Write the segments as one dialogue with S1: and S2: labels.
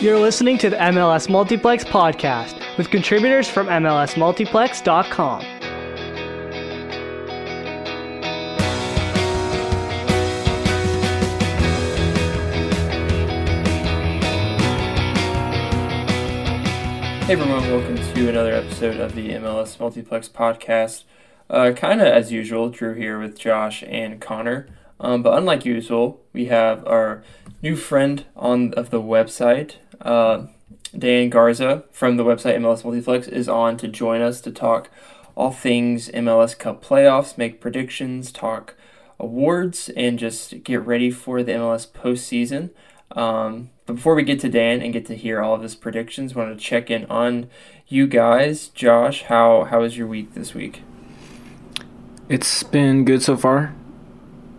S1: You're listening to the MLS Multiplex podcast with contributors from MLSMultiplex.com.
S2: Hey everyone, welcome to another episode of the MLS Multiplex podcast. Uh, kind of as usual, Drew here with Josh and Connor. Um, but unlike usual, we have our new friend on of the website, uh, Dan Garza from the website MLS Multiplex, is on to join us to talk all things MLS Cup playoffs, make predictions, talk awards, and just get ready for the MLS postseason. Um, but before we get to Dan and get to hear all of his predictions, want to check in on you guys. Josh, how how was your week this week?
S3: It's been good so far.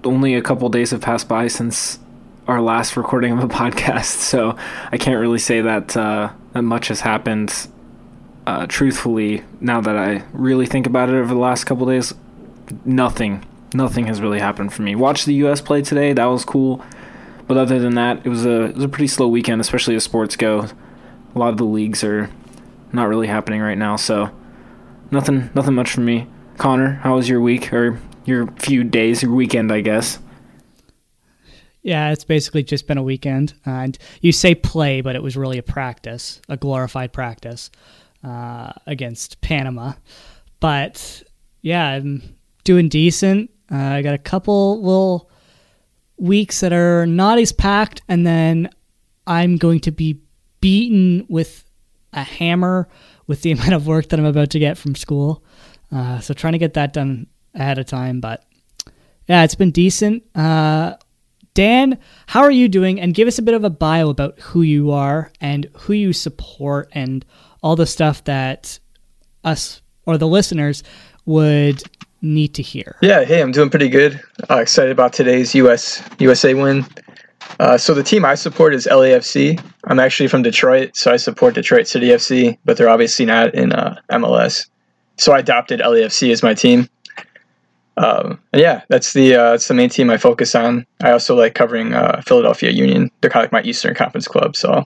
S3: Only a couple days have passed by since our last recording of a podcast, so I can't really say that uh, that much has happened. Uh, truthfully, now that I really think about it over the last couple days, nothing, nothing has really happened for me. Watched the U.S. play today; that was cool. But other than that, it was a it was a pretty slow weekend, especially as sports go. A lot of the leagues are not really happening right now, so nothing nothing much for me. Connor, how was your week or your few days, your weekend, I guess?
S1: Yeah, it's basically just been a weekend. And you say play, but it was really a practice, a glorified practice uh, against Panama. But yeah, I'm doing decent. Uh, I got a couple little weeks that are not as packed, and then I'm going to be beaten with a hammer with the amount of work that I'm about to get from school. Uh, so trying to get that done ahead of time, but yeah, it's been decent. Uh, Dan, how are you doing? And give us a bit of a bio about who you are and who you support and all the stuff that us or the listeners would need to hear.
S4: Yeah, hey, I'm doing pretty good. Uh, excited about today's US USA win. Uh, so the team I support is LAFC. I'm actually from Detroit, so I support Detroit City FC, but they're obviously not in uh, MLS. So I adopted LAFC as my team. Um, and yeah, that's the uh, that's the main team I focus on. I also like covering uh, Philadelphia Union. They're kind of like my Eastern Conference club. So,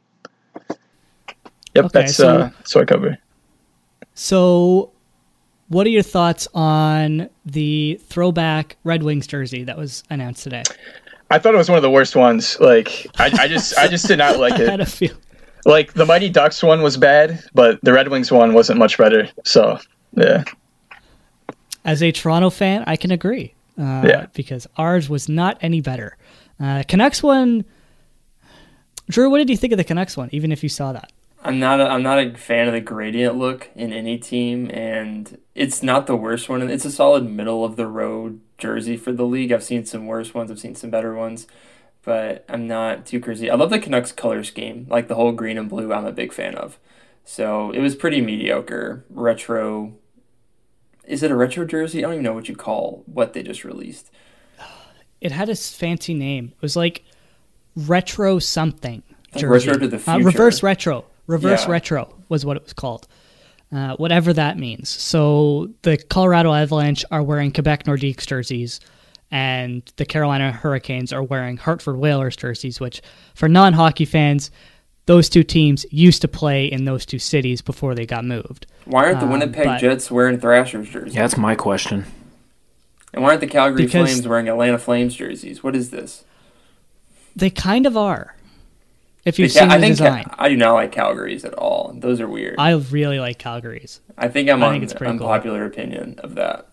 S4: yep,
S1: Okay,
S4: that's
S1: so-
S4: uh, that's what I cover.
S1: So, what are your thoughts on the throwback Red Wings jersey that was announced today?
S4: I thought it was one of the worst ones. Like I, I just I just did not like
S1: I had a
S4: it.
S1: feel.
S4: Like the Mighty Ducks one was bad, but the Red Wings one wasn't much better. So yeah,
S1: As a Toronto fan, I can agree. Uh,
S4: Yeah.
S1: Because ours was not any better. Uh, Canucks one. Drew, what did you think of the Canucks one? Even if you saw that.
S2: I'm not a, I'm not a fan of the gradient look in any team, and it's not the worst one. It's a solid middle of the road jersey for the league. I've seen some worse ones. I've seen some better ones, but I'm not too crazy. I love the Canucks color scheme, like the whole green and blue. I'm a big fan of. So it was pretty mediocre retro. Is it a retro jersey? I don't even know what you call what they just released.
S1: It had a fancy name. It was like retro something.
S2: Like
S1: jersey.
S2: retro to the
S1: Uh, reverse retro. Reverse
S2: Yeah.
S1: retro was what it was called. Uh, whatever that means. So the Colorado Avalanche are wearing Quebec Nordiques jerseys, and the Carolina Hurricanes are wearing Hartford Whalers jerseys, which for non hockey fans those two teams used to play in those two cities before they got moved.
S2: Why aren't the
S1: Um,
S2: Winnipeg
S1: but-
S2: Jets wearing Thrashers jerseys?
S3: Yeah, that's my question.
S2: And why aren't the Calgary
S1: Because-
S2: Flames wearing Atlanta Flames jerseys? What is this?
S1: They kind of are. If you've
S2: The Ca-
S1: seen the
S2: I think
S1: design.
S2: Ca- I do not like Calgary's at all. Those are weird. I,
S1: I really like Calgary's.
S2: I think I'm
S1: I
S2: on
S1: think it's pretty cool.
S2: unpopular opinion of that.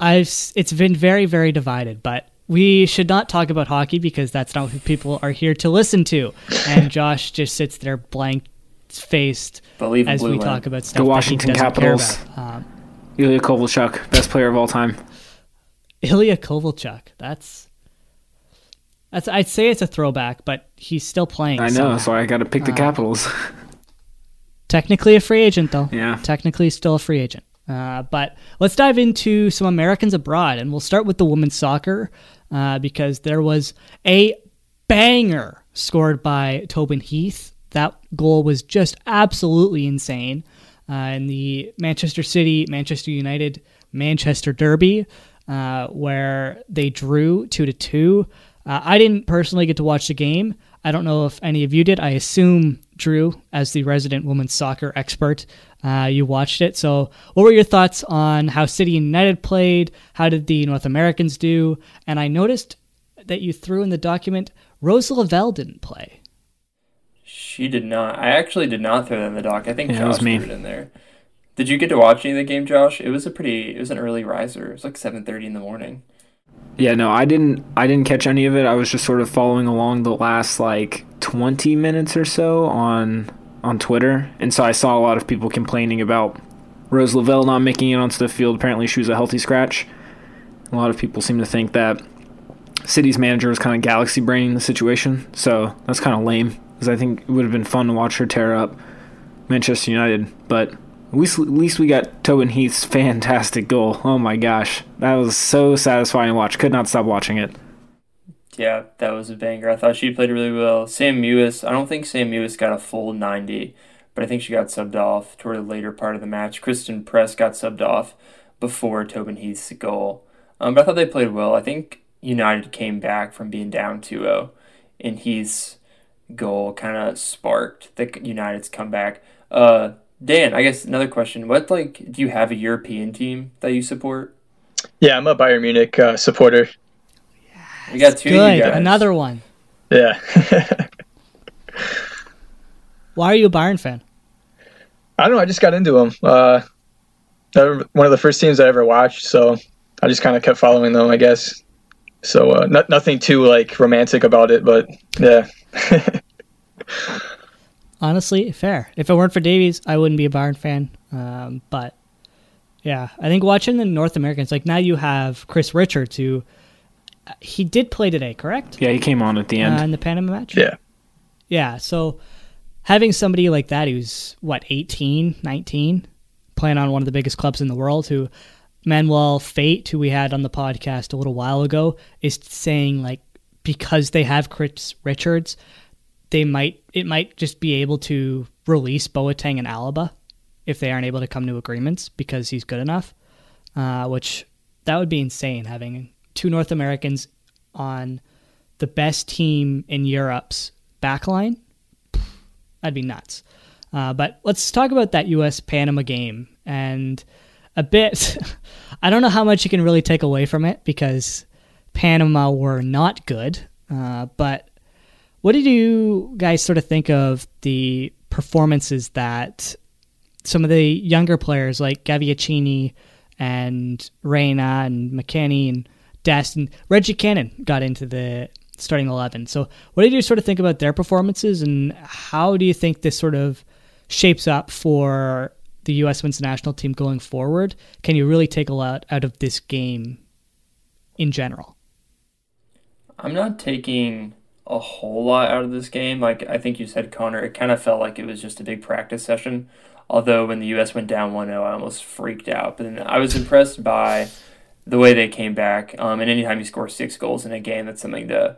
S1: I've it's been very very divided, but we should not talk about hockey because that's not what people are here to listen to. And Josh just sits there blank faced
S2: Believe
S1: as we
S2: line.
S1: talk about stuff The
S3: Washington
S1: that he doesn't care
S3: Capitals.
S1: about. Um,
S3: Ilya Kovalchuk, best player of all time.
S1: Ilya Kovalchuk. That's that's I'd say it's a throwback, but he's still playing.
S3: I know,
S1: somehow.
S3: so I got to pick the
S1: Uh,
S3: Capitals.
S1: Technically a free agent, though.
S3: Yeah.
S1: Technically still a free agent. Uh, but let's dive into some Americans abroad, and we'll start with the women's soccer uh, because there was a banger scored by Tobin Heath. That goal was just absolutely insane. Uh, in the Manchester City, Manchester United, Manchester Derby, uh, where they drew two to two. Uh, I didn't personally get to watch the game. I don't know if any of you did. I assume Drew, as the resident women's soccer expert, uh, you watched it. So, what were your thoughts on how City United played? How did the North Americans do? And I noticed that you threw in the document Rose Lavelle didn't play.
S2: She did not. I actually did not throw that in the dock. I think
S3: Yeah, it
S2: Josh
S3: was me.
S2: threw it in there. Did you get to watch any of the game, Josh? It was a pretty. It was an early riser. It was like seven thirty in the morning.
S3: Yeah, no, I didn't. I didn't catch any of it. I was just sort of following along the last like twenty minutes or so on on Twitter, and so I saw a lot of people complaining about Rose Lavelle not making it onto the field. Apparently, she was a healthy scratch. A lot of people seem to think that City's manager was kind of galaxy braining the situation, so that's kind of lame. Because I think it would have been fun to watch her tear up Manchester United, but at least, at least we got Tobin Heath's fantastic goal. Oh my gosh, that was so satisfying to watch. Could not stop watching it.
S2: Yeah, that was a banger. I thought she played really well. Sam Mewis. I don't think Sam Mewis got a full ninety, but I think she got subbed off toward the later part of the match. Christen Press got subbed off before Tobin Heath's goal. Um, but I thought they played well. I think United came back from being down 2-0, and Heath's goal kind of sparked the United's comeback. Uh, Dan, I guess another question: What like do you have a European team that you support?
S4: Yeah, I'm a Bayern Munich uh, supporter.
S2: We got two. of
S1: Good,
S2: you guys.
S1: another one.
S4: Yeah.
S1: Why are you a Bayern fan?
S4: I don't know. I just got into them. Uh, they're one of the first teams I ever watched, so I just kind of kept following them, I guess. So uh, not, nothing too like romantic about it, but yeah.
S1: Honestly, fair. If it weren't for Davies, I wouldn't be a Bayern fan. Um, but yeah, I think watching the North Americans, like now you have Chris Richards, who uh, he did play today, correct?
S3: Yeah, he came on at the end.
S1: Uh, in the Panama match?
S4: yeah.
S1: Yeah, so having somebody like that who's, what, 18, 19, playing on one of the biggest clubs in the world, who Manuel Veth, who we had on the podcast a little while ago, is saying, like, because they have Chris Richards, they might it might just be able to release Boateng and Alaba if they aren't able to come to agreements because he's good enough. Uh, which that would be insane having two North Americans on the best team in Europe's backline. That'd be nuts. Uh, but let's talk about that U.S. Panama game and a bit. I don't know how much you can really take away from it because Panama were not good. Uh, but what did you guys sort of think of the performances that some of the younger players like Gioacchini and Reyna and McKennie and Dest and Reggie Cannon got into the starting 11. So, what did you sort of think about their performances and how do you think this sort of shapes up for the U.S. men's national team going forward? Can you really take a lot out of this game in general?
S2: I'm not taking a whole lot out of this game. Like I think you said, Connor, it kind of felt like it was just a big practice session. Although when the U.S. went down 1-0, I almost freaked out. But then I was impressed by the way they came back. Um, and anytime you score six goals in a game, that's something to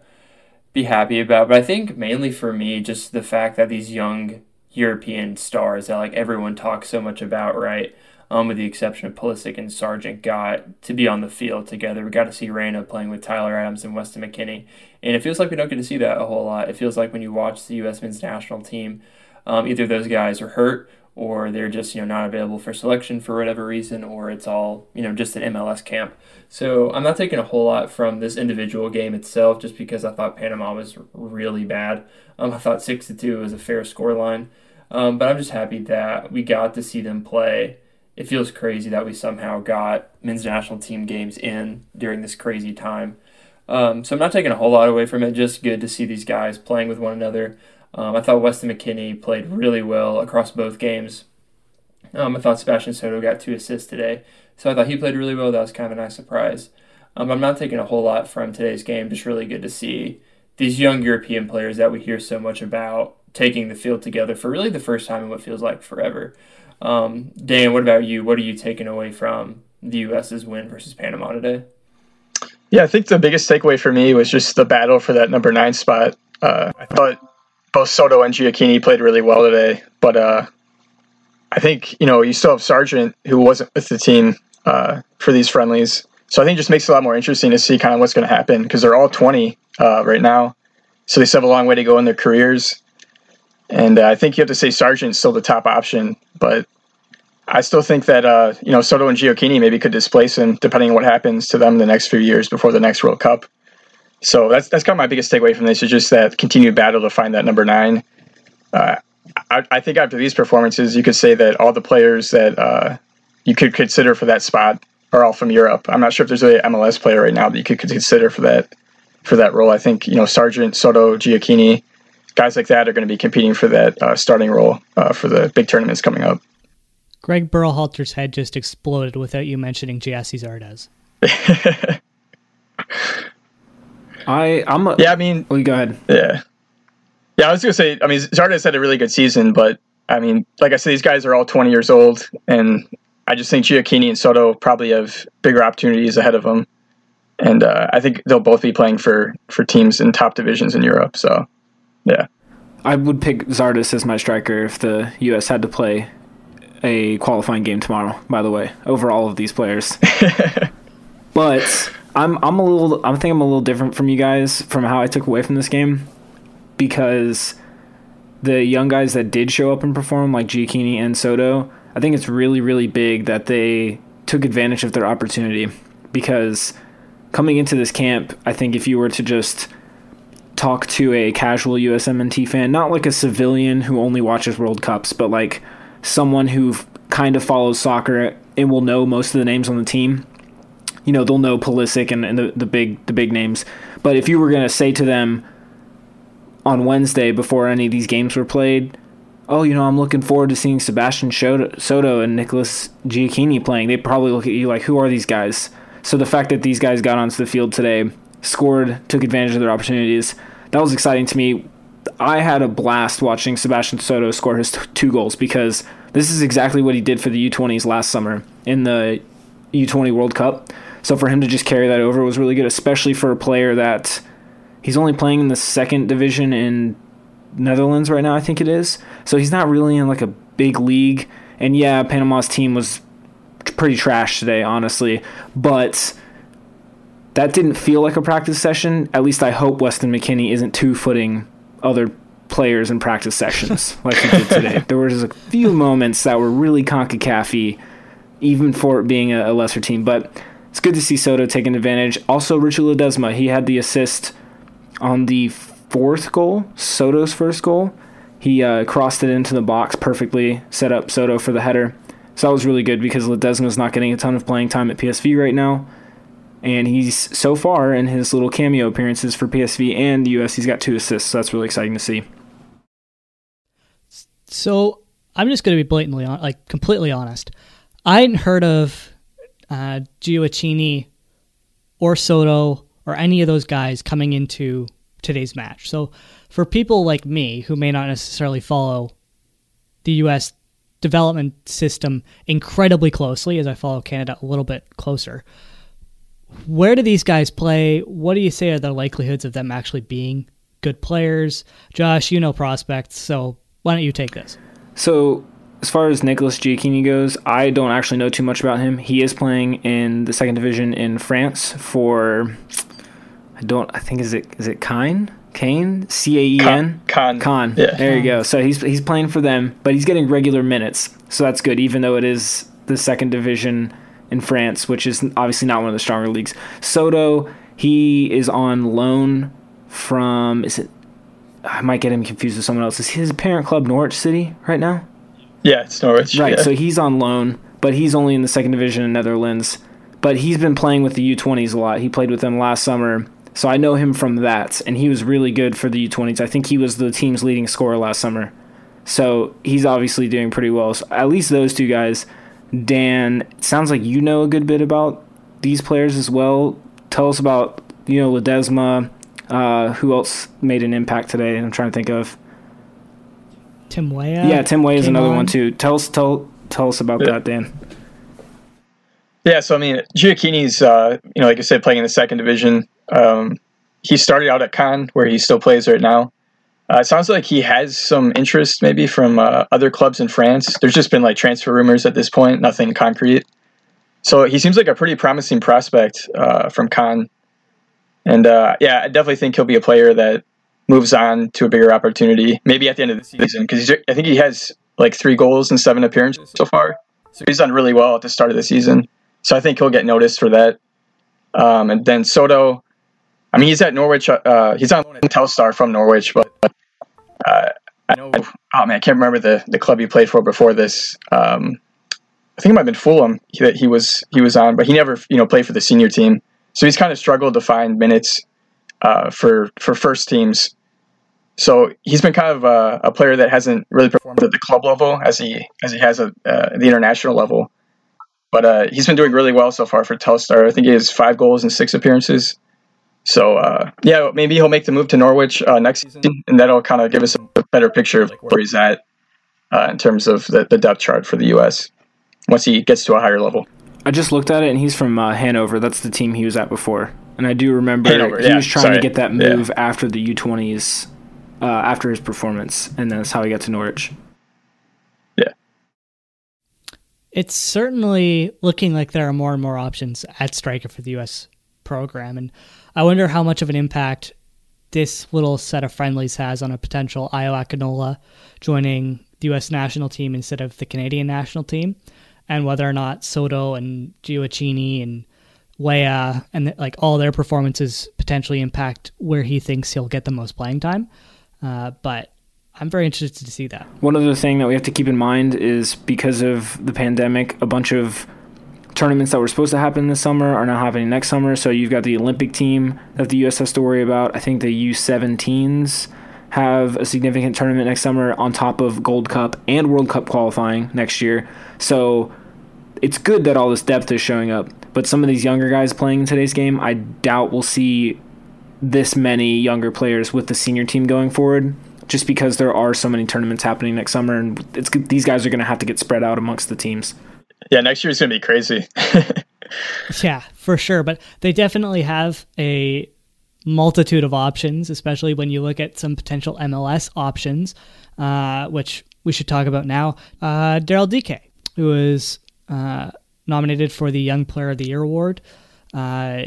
S2: be happy about. But I think mainly for me, just the fact that these young European stars that like everyone talks so much about, right? Um, with the exception of Pulisic and Sargent, got to be on the field together. We got to see Reyna playing with Tyler Adams and Weston McKennie, and it feels like we don't get to see that a whole lot. It feels like when you watch the U.S. men's national team, um, either those guys are hurt or they're just you know not available for selection for whatever reason, or it's all you know just an MLS camp. So I'm not taking a whole lot from this individual game itself, just because I thought Panama was really bad. Um, I thought six to two was a fair score line, um, but I'm just happy that we got to see them play. It feels crazy that we somehow got men's national team games in during this crazy time. Um, so I'm not taking a whole lot away from it. Just good to see these guys playing with one another. Um, I thought Weston McKennie played really well across both games. Um, I thought Sebastian Soto got two assists today, so I thought he played really well. That was kind of a nice surprise. Um, I'm not taking a whole lot from today's game. Just really good to see these young European players that we hear so much about taking the field together for really the first time in what feels like forever. Um, Dan, what about you? What are you taking away from the U.S.'s win versus Panama today?
S4: Yeah, I think the biggest takeaway for me was just the battle for that number nine spot. Uh, I thought both Soto and Gioacchini played really well today, but uh, I think you know you still have Sargent who wasn't with the team uh, for these friendlies, so I think it just makes it a lot more interesting to see kind of what's going to happen because they're all 20 uh, right now, so they still have a long way to go in their careers, and uh, I think you have to say Sargent's still the top option, but I still think that uh, you know Soto and Gioacchini maybe could displace him depending on what happens to them the next few years before the next World Cup. So that's that's kind of my biggest takeaway from this is just that continued battle to find that number nine. Uh, I, I, think after these performances, you could say that all the players that uh, you could consider for that spot are all from Europe. I'm not sure if there's an MLS player right now that you could consider for that for that role. I think you know Sargent, Soto, Gioacchini, guys like that are going to be competing for that uh, starting role uh, for the big tournaments coming up.
S1: Greg Berhalter's head just exploded without you mentioning Gyasi Zardes.
S3: I I'm a,
S4: yeah. I mean,
S3: well, go ahead.
S4: Yeah, yeah. I was gonna say. I mean, Zardes had a really good season, but I mean, like I said, these guys are all 20 years old, and I just think Gioacchini and Soto probably have bigger opportunities ahead of them, and uh, I think they'll both be playing for for teams in top divisions in Europe. So, yeah.
S3: I would pick Zardes as my striker if the U.S. had to play a qualifying game tomorrow. By the way, over all of these players, but I'm I'm a little I'm think I'm a little different from you guys from how I took away from this game because the young guys that did show up and perform like Gioacchini and Soto, I think it's really really big that they took advantage of their opportunity because coming into this camp, I think if you were to just talk to a casual USMNT fan, not like a civilian who only watches World Cups, but like someone who kind of follows soccer and will know most of the names on the team, you know they'll know Pulisic and, and the, the big the big names. But if you were gonna say to them on Wednesday before any of these games were played, oh, you know, I'm looking forward to seeing Sebastian Soto and Nicholas Gioacchini playing. They probably look at you like, who are these guys? So the fact that these guys got onto the field today, scored, took advantage of their opportunities, that was exciting to me. I had a blast watching Sebastian Soto score his t- two goals because this is exactly what he did for the U20s last summer in the U20 World Cup. So for him to just carry that over was really good, especially for a player that he's only playing in the second division in Netherlands right now, I think it is. So he's not really in like a big league. And yeah, Panama's team was pretty trash today, honestly. But that didn't feel like a practice session. At least I hope Weston McKennie isn't two footing other players in practice sessions like he did today. there was a few moments that were really CONCACAF even for it being a, lesser team. But it's good to see Soto taking advantage. Also, Richard Ledesma, he had the assist on the fourth goal, Soto's first goal. He uh, crossed it into the box perfectly, set up Soto for the header. So that was really good because Ledesma's not getting a ton of playing time at PSV right now. And he's so far in his little cameo appearances for PSV and the US, he's got two assists. So that's really exciting to see.
S1: So I'm just going to be blatantly, on, like completely honest. I hadn't heard of uh, Gioacchini or Soto or any of those guys coming into today's match. So for people like me who may not necessarily follow the U.S. development system incredibly closely, as I follow Canada a little bit closer, where do these guys play? What do you say are the likelihoods of them actually being good players? Josh, you know prospects, so why don't you take this?
S3: So as far as Nicholas Gioacchini goes, I don't actually know too much about him. He is playing in the second division in France for I don't I think is it is it Caen? Kane? C A E N?
S4: Caen.
S3: Caen.
S4: Yeah.
S3: There you go. So he's he's playing for them, but he's getting regular minutes. So that's good, even though it is the second division in France, which is obviously not one of the stronger leagues. Soto, he is on loan from is it I might get him confused with someone else. Is his parent club Norwich City right now?
S4: Yeah, it's Norwich.
S3: Right.
S4: yeah.
S3: So he's on loan, but he's only in the second division in Netherlands. But he's been playing with the U20s a lot. He played with them last summer. So I know him from that, and he was really good for the U20s. I think he was the team's leading scorer last summer. So he's obviously doing pretty well. So at least those two guys. Dan, it sounds like you know a good bit about these players as well. Tell us about, you know, Ledesma. Uh, who else made an impact today? I'm trying to think of.
S1: Tim Weah.
S3: Yeah, Tim Weah is another
S1: on.
S3: one too. Tell us, tell, tell us about
S4: Yeah.
S3: that, Dan.
S4: Yeah, so I mean, Gioacchini's, uh, you know, like I said, playing in the second division. Um, he started out at Caen, where he still plays right now. Uh, it sounds like he has some interest, maybe from uh, other clubs in France. There's just been like transfer rumors at this point, nothing concrete. So he seems like a pretty promising prospect uh, from Caen. And uh, yeah, I definitely think he'll be a player that moves on to a bigger opportunity, maybe at the end of the season, because I think he has like three goals and seven appearances so far. So he's done really well at the start of the season. So I think he'll get noticed for that. Um, and then Soto, I mean, he's at Norwich. Uh, he's on loan at Telstar from Norwich, but uh, I know. Oh man, I can't remember the, the club he played for before this. Um, I think it might have been Fulham that he was he was on, but he never you know played for the senior team. So he's kind of struggled to find minutes uh, for for first teams. So he's been kind of a, a player that hasn't really performed at the club level as he as he has at uh, the international level. But uh, he's been doing really well so far for Telstar. I think he has five goals and six appearances. So uh, yeah, maybe he'll make the move to Norwich uh, next season, and that'll kind of give us a better picture of where he's at uh, in terms of the, the depth chart for the U.S. once he gets to a higher level.
S3: I just looked at it, and he's from uh, Hanover. That's the team he was at before. And I do remember
S4: Hanover,
S3: he
S4: yeah,
S3: was trying
S4: sorry.
S3: to get that
S4: Yeah.
S3: move after the U20s, uh, after his performance, and that's how he got to Norwich.
S4: Yeah,
S1: it's certainly looking like there are more and more options at striker for the U.S. program, and I wonder how much of an impact this little set of friendlies has on a potential Ayo Akinola joining the U.S. national team instead of the Canadian national team, and whether or not Soto and Gioacchini and Weah and like all their performances potentially impact where he thinks he'll get the most playing time. Uh, but I'm very interested to see that.
S3: One other thing that we have to keep in mind is because of the pandemic, a bunch of tournaments that were supposed to happen this summer are now happening next summer. So you've got the Olympic team that the U.S. has to worry about. I think the U17s have a significant tournament next summer on top of Gold Cup and World Cup qualifying next year. So it's good that all this depth is showing up. But some of these younger guys playing in today's game, I doubt we'll see this many younger players with the senior team going forward just because there are so many tournaments happening next summer and these guys are going to have to get spread out amongst the teams.
S4: Yeah. Next year's gonna be crazy.
S1: Yeah, for sure. But they definitely have a multitude of options, especially when you look at some potential MLS options, uh, which we should talk about now. Uh, Daryl Dike, who was uh, nominated for the Young Player of the Year award. Uh,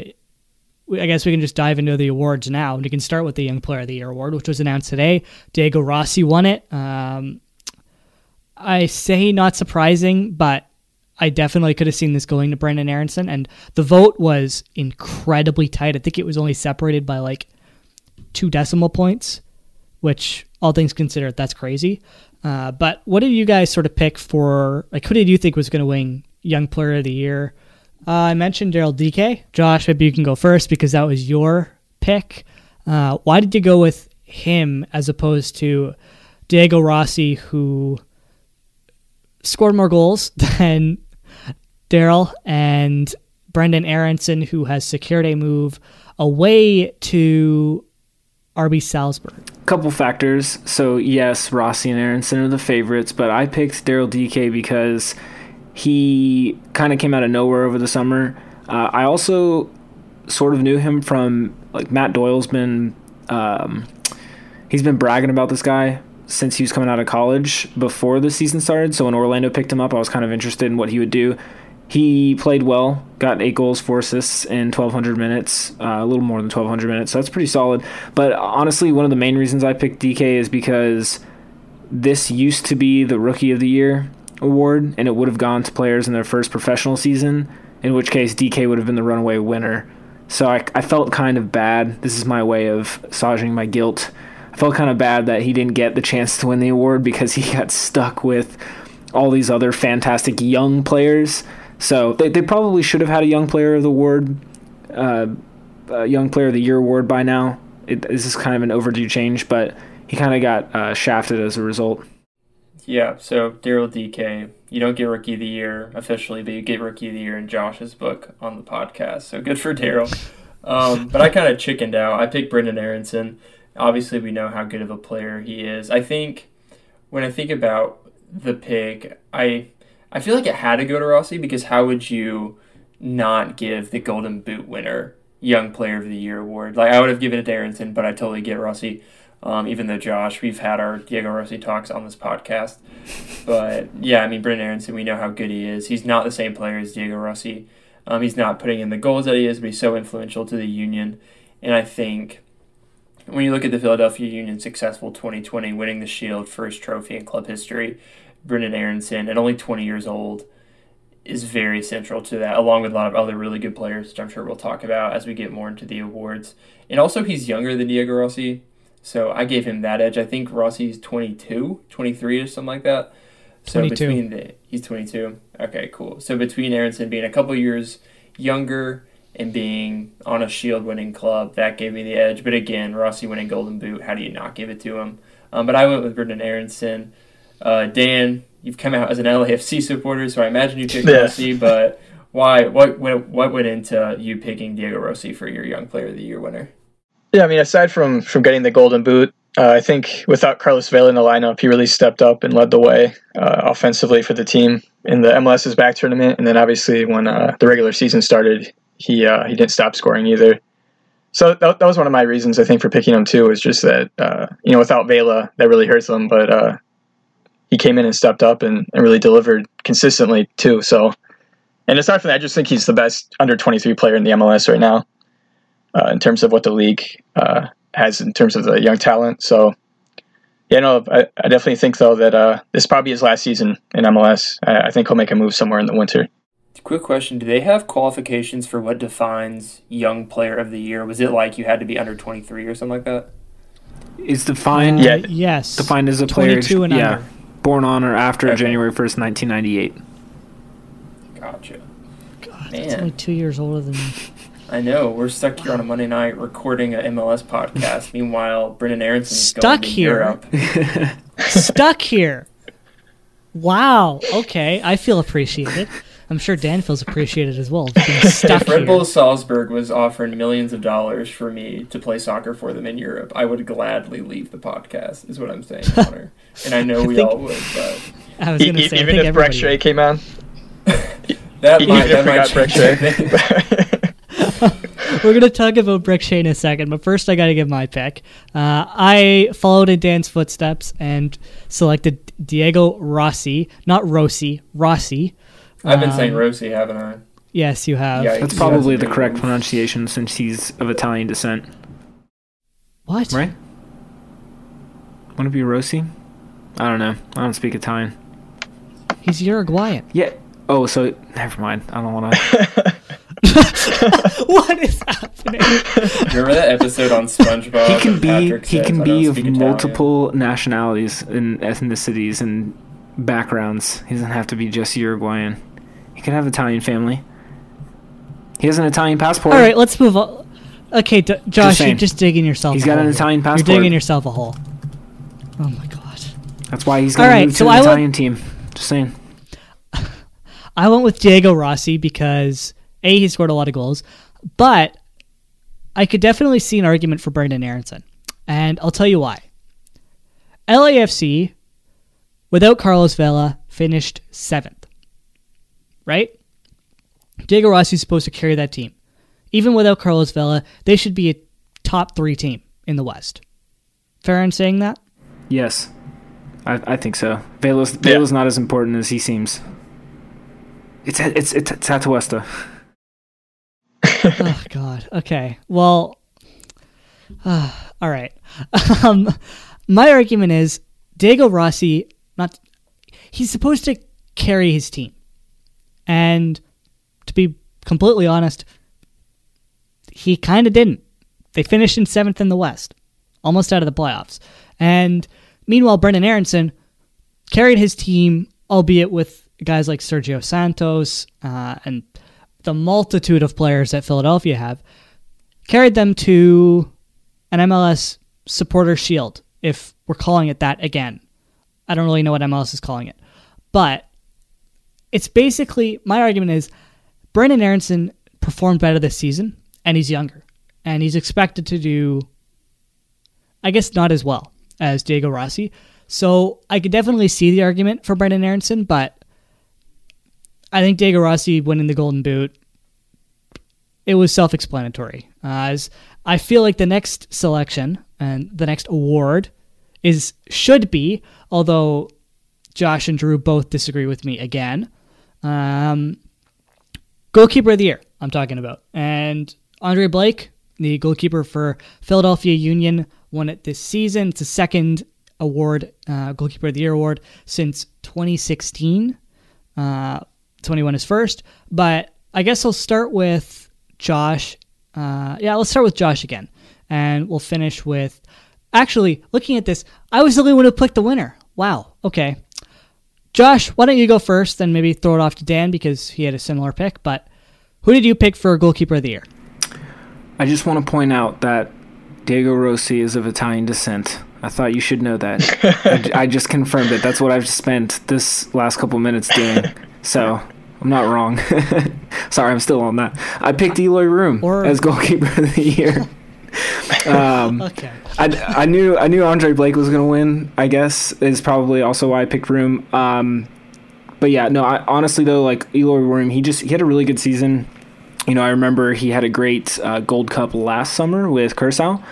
S1: I guess we can just dive into the awards now. We can start with the Young Player of the Year award, which was announced today. Diego Rossi won it. Um, I say not surprising, but I definitely could have seen this going to Brenden Aaronson. And the vote was incredibly tight. I think it was only separated by like two decimal points, which, all things considered, that's crazy. Uh, but what did you guys sort of pick for, like, who did you think was going to win Young Player of the Year? Uh, I mentioned Daryl Dike. Josh, maybe you can go first because that was your pick. Uh, why did you go with him as opposed to Diego Rossi, who scored more goals than Daryl and Brenden Aaronson, who has secured a move away to RB Salzburg.
S3: Couple factors. So yes, Rossi and Aaronson are the favorites, but I picked Daryl Dike because he kind of came out of nowhere over the summer. Uh, I also sort of knew him from like Matt Doyle's been um, he's been bragging about this guy since he was coming out of college before the season started. So when Orlando picked him up, I was kind of interested in what he would do. He played well, got eight goals, four assists in 1,200 minutes, uh, a little more than 1,200 minutes. So that's pretty solid. But honestly, one of the main reasons I picked Dike is because this used to be the Rookie of the Year award, and it would have gone to players in their first professional season, in which case Dike would have been the runaway winner. So I, I felt kind of bad. This is my way of massaging my guilt. Felt kind of bad that he didn't get the chance to win the award because he got stuck with all these other fantastic young players so they, they probably should have had a Young Player of the Award, uh, Young Player of the Year award by now. It, this is kind of an overdue change, but he kind of got uh, shafted as a result.
S2: Yeah, so Daryl Dike, you don't get Rookie of the Year officially, but you get Rookie of the Year in Josh's book on the podcast. So good for Daryl. Um, but I kind of chickened out. I picked Brenden Aaronson. Obviously, we know how good of a player he is. I think when I think about the pick, I I feel like it had to go to Rossi because how would you not give the Golden Boot winner Young Player of the Year award? Like I would have given it to Aaronson, but I totally get Rossi. Um, even though Josh, we've had our Diego Rossi talks on this podcast, but yeah, I mean Brenden Aaronson, we know how good he is. He's not the same player as Diego Rossi. Um, he's not putting in the goals that he is, but he's so influential to the Union. And I think when you look at the Philadelphia Union successful 2020, winning the Shield, first trophy in club history, Brenden Aaronson, at only 20 years old, is very central to that, along with a lot of other really good players, which I'm sure we'll talk about as we get more into the awards. And also, he's younger than Diego Rossi, so I gave him that edge. I think Rossi's 22, 23 or something like that. So 22. between the he's 22. Okay, cool. So between Aaronson being a couple years younger and being on a Shield winning club, that gave me the edge. But again, Rossi winning Golden Boot, how do you not give it to him? Um, but I went with Brenden Aaronson. Uh, Dan, you've come out as an LAFC supporter, so I imagine you picked yes. Rossi, but why? What, what what went into you picking Diego Rossi for your Young Player of the Year winner?
S4: Yeah, I mean, aside from from getting the Golden Boot, uh, I think without Carlos Vela in the lineup, he really stepped up and led the way uh, offensively for the team in the MLS is Back tournament, and then obviously when uh, the regular season started, he uh, he didn't stop scoring either. So that, that was one of my reasons I think for picking him too. Was just that uh, you know without Vela, that really hurts them, but uh, he came in and stepped up and, and really delivered consistently too. So, and aside from that, I just think he's the best under 23 player in the MLS right now uh, in terms of what the league uh, has in terms of the young talent. So, yeah, no, I, I definitely think though that uh, this is probably his last season in MLS. I, I think he'll make a move somewhere in the winter.
S2: Quick question: Do they have qualifications for what defines young player of the year? Was it like you had to be under 23 or something like that?
S3: Is defined?
S1: yeah, yes.
S3: Defined as a player. 22 and yeah. under born on or after okay. January 1st, 1998.
S2: Gotcha.
S1: God, Man. that's only two years older than me.
S2: I know. We're stuck here on a Monday night recording an MLS podcast. Meanwhile, Brenden Aaronson's
S1: stuck
S2: going
S1: here. stuck here. Wow. Okay. I feel appreciated. I'm sure Dan feels appreciated as well.
S2: if Red Bull Salzburg was offering millions of dollars for me to play soccer for them in Europe, I would gladly leave the podcast. Is what I'm saying, Connor. and I know we think, all would. But
S4: I was going to say, even if Brek Shea came on,
S2: that even might, that might Brek Shea.
S1: We're going to talk about Brek Shea in a second, but first I got to give my pick. Uh, I followed in Dan's footsteps and selected Diego Rossi, not Rossi, Rossi,
S2: I've been um, saying Rossi, haven't I?
S1: Yes, you have.
S3: Yeah, That's probably the correct pronunciation since he's of Italian descent.
S1: What?
S3: Right? Wouldn't it be Rossi? I don't know. I don't speak Italian.
S1: He's Uruguayan.
S3: Yeah. Oh, so never mind. I don't want to.
S1: what is happening?
S2: Remember that episode on SpongeBob?
S3: He can be. He can be of multiple nationalities and ethnicities and backgrounds. He doesn't have to be just Uruguayan. He can have Italian family. He has an Italian passport.
S1: All right, let's move on. Okay, D- Josh, just you're just digging yourself.
S3: He's got an Italian passport.
S1: You're digging yourself a hole. Oh my god.
S3: That's why he's going right, to move so to the Italian went, team. Just saying.
S1: I went with Diego Rossi because a he scored a lot of goals, but I could definitely see an argument for Brenden Aaronson, and I'll tell you why. LAFC without Carlos Vela, finished seventh. Right? Diego Rossi is supposed to carry that team. Even without Carlos Vela, they should be a top three team in the West. Fair in saying that?
S3: Yes. I, I think so. Velo's Velo's yeah. not as important as he seems. It's it's it's, it's Atuesta.
S1: oh God. Okay. Well. Uh, all right. Um, my argument is Diego Rossi. Not. He's supposed to carry his team, and to be completely honest, he kind of didn't. They finished in seventh in the West, almost out of the playoffs. And meanwhile, Brenden Aaronson carried his team, albeit with guys like Sergio Santos uh, and the multitude of players that Philadelphia have, carried them to an MLS supporter shield, if we're calling it that again. I don't really know what MLS is calling it. But it's basically my argument is Brenden Aaronson performed better this season and he's younger. And he's expected to do I guess not as well as Diego Rossi. So I could definitely see the argument for Brenden Aaronson, but I think Diego Rossi winning the Golden Boot, it was self-explanatory. Uh, as I feel like the next selection and the next award is should be, although Josh and Drew both disagree with me again. Um, goalkeeper of the year, I'm talking about, and Andre Blake, the goalkeeper for Philadelphia Union, won it this season. It's the second award, uh, Goalkeeper of the Year award, since 2016. Uh, 21 is first, but I guess I'll start with Josh. Uh, yeah, let's start with Josh again, and we'll finish with. Actually, looking at this, I was the only one who picked the winner. Wow. Okay. Josh, why don't you go first, then maybe throw it off to Dan because he had a similar pick. But who did you pick for goalkeeper of the year?
S3: I just want to point out that Diego Rossi is of Italian descent. I thought you should know that. I, I, just confirmed it. That's what I've spent this last couple minutes doing. So I'm not wrong. Sorry, I'm still on that. I picked Eloy Room or, as goalkeeper of the year. Um, okay. I, I knew I knew Andre Blake was going to win. I guess is probably also why I picked Room. Um, but yeah, no. I, honestly though, like Eloy Room, he just he had a really good season you know, I remember he had a great uh, Gold Cup last summer with Curacao,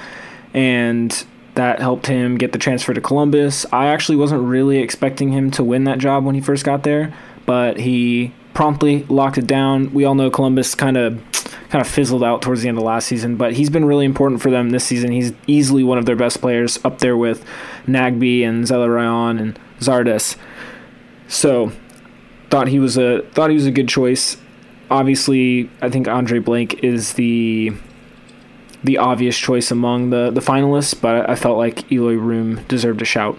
S3: and that helped him get the transfer to Columbus. I actually wasn't really expecting him to win that job when he first got there, but he promptly locked it down. We all know Columbus kind of kind of fizzled out towards the end of last season, but he's been really important for them this season. He's easily one of their best players, up there with Nagbe and Zelarayán and Zardes. So, thought he was a thought he was a good choice obviously, I think Andre Blake is the the obvious choice among the the finalists, but I felt like Eloy Room deserved a shout.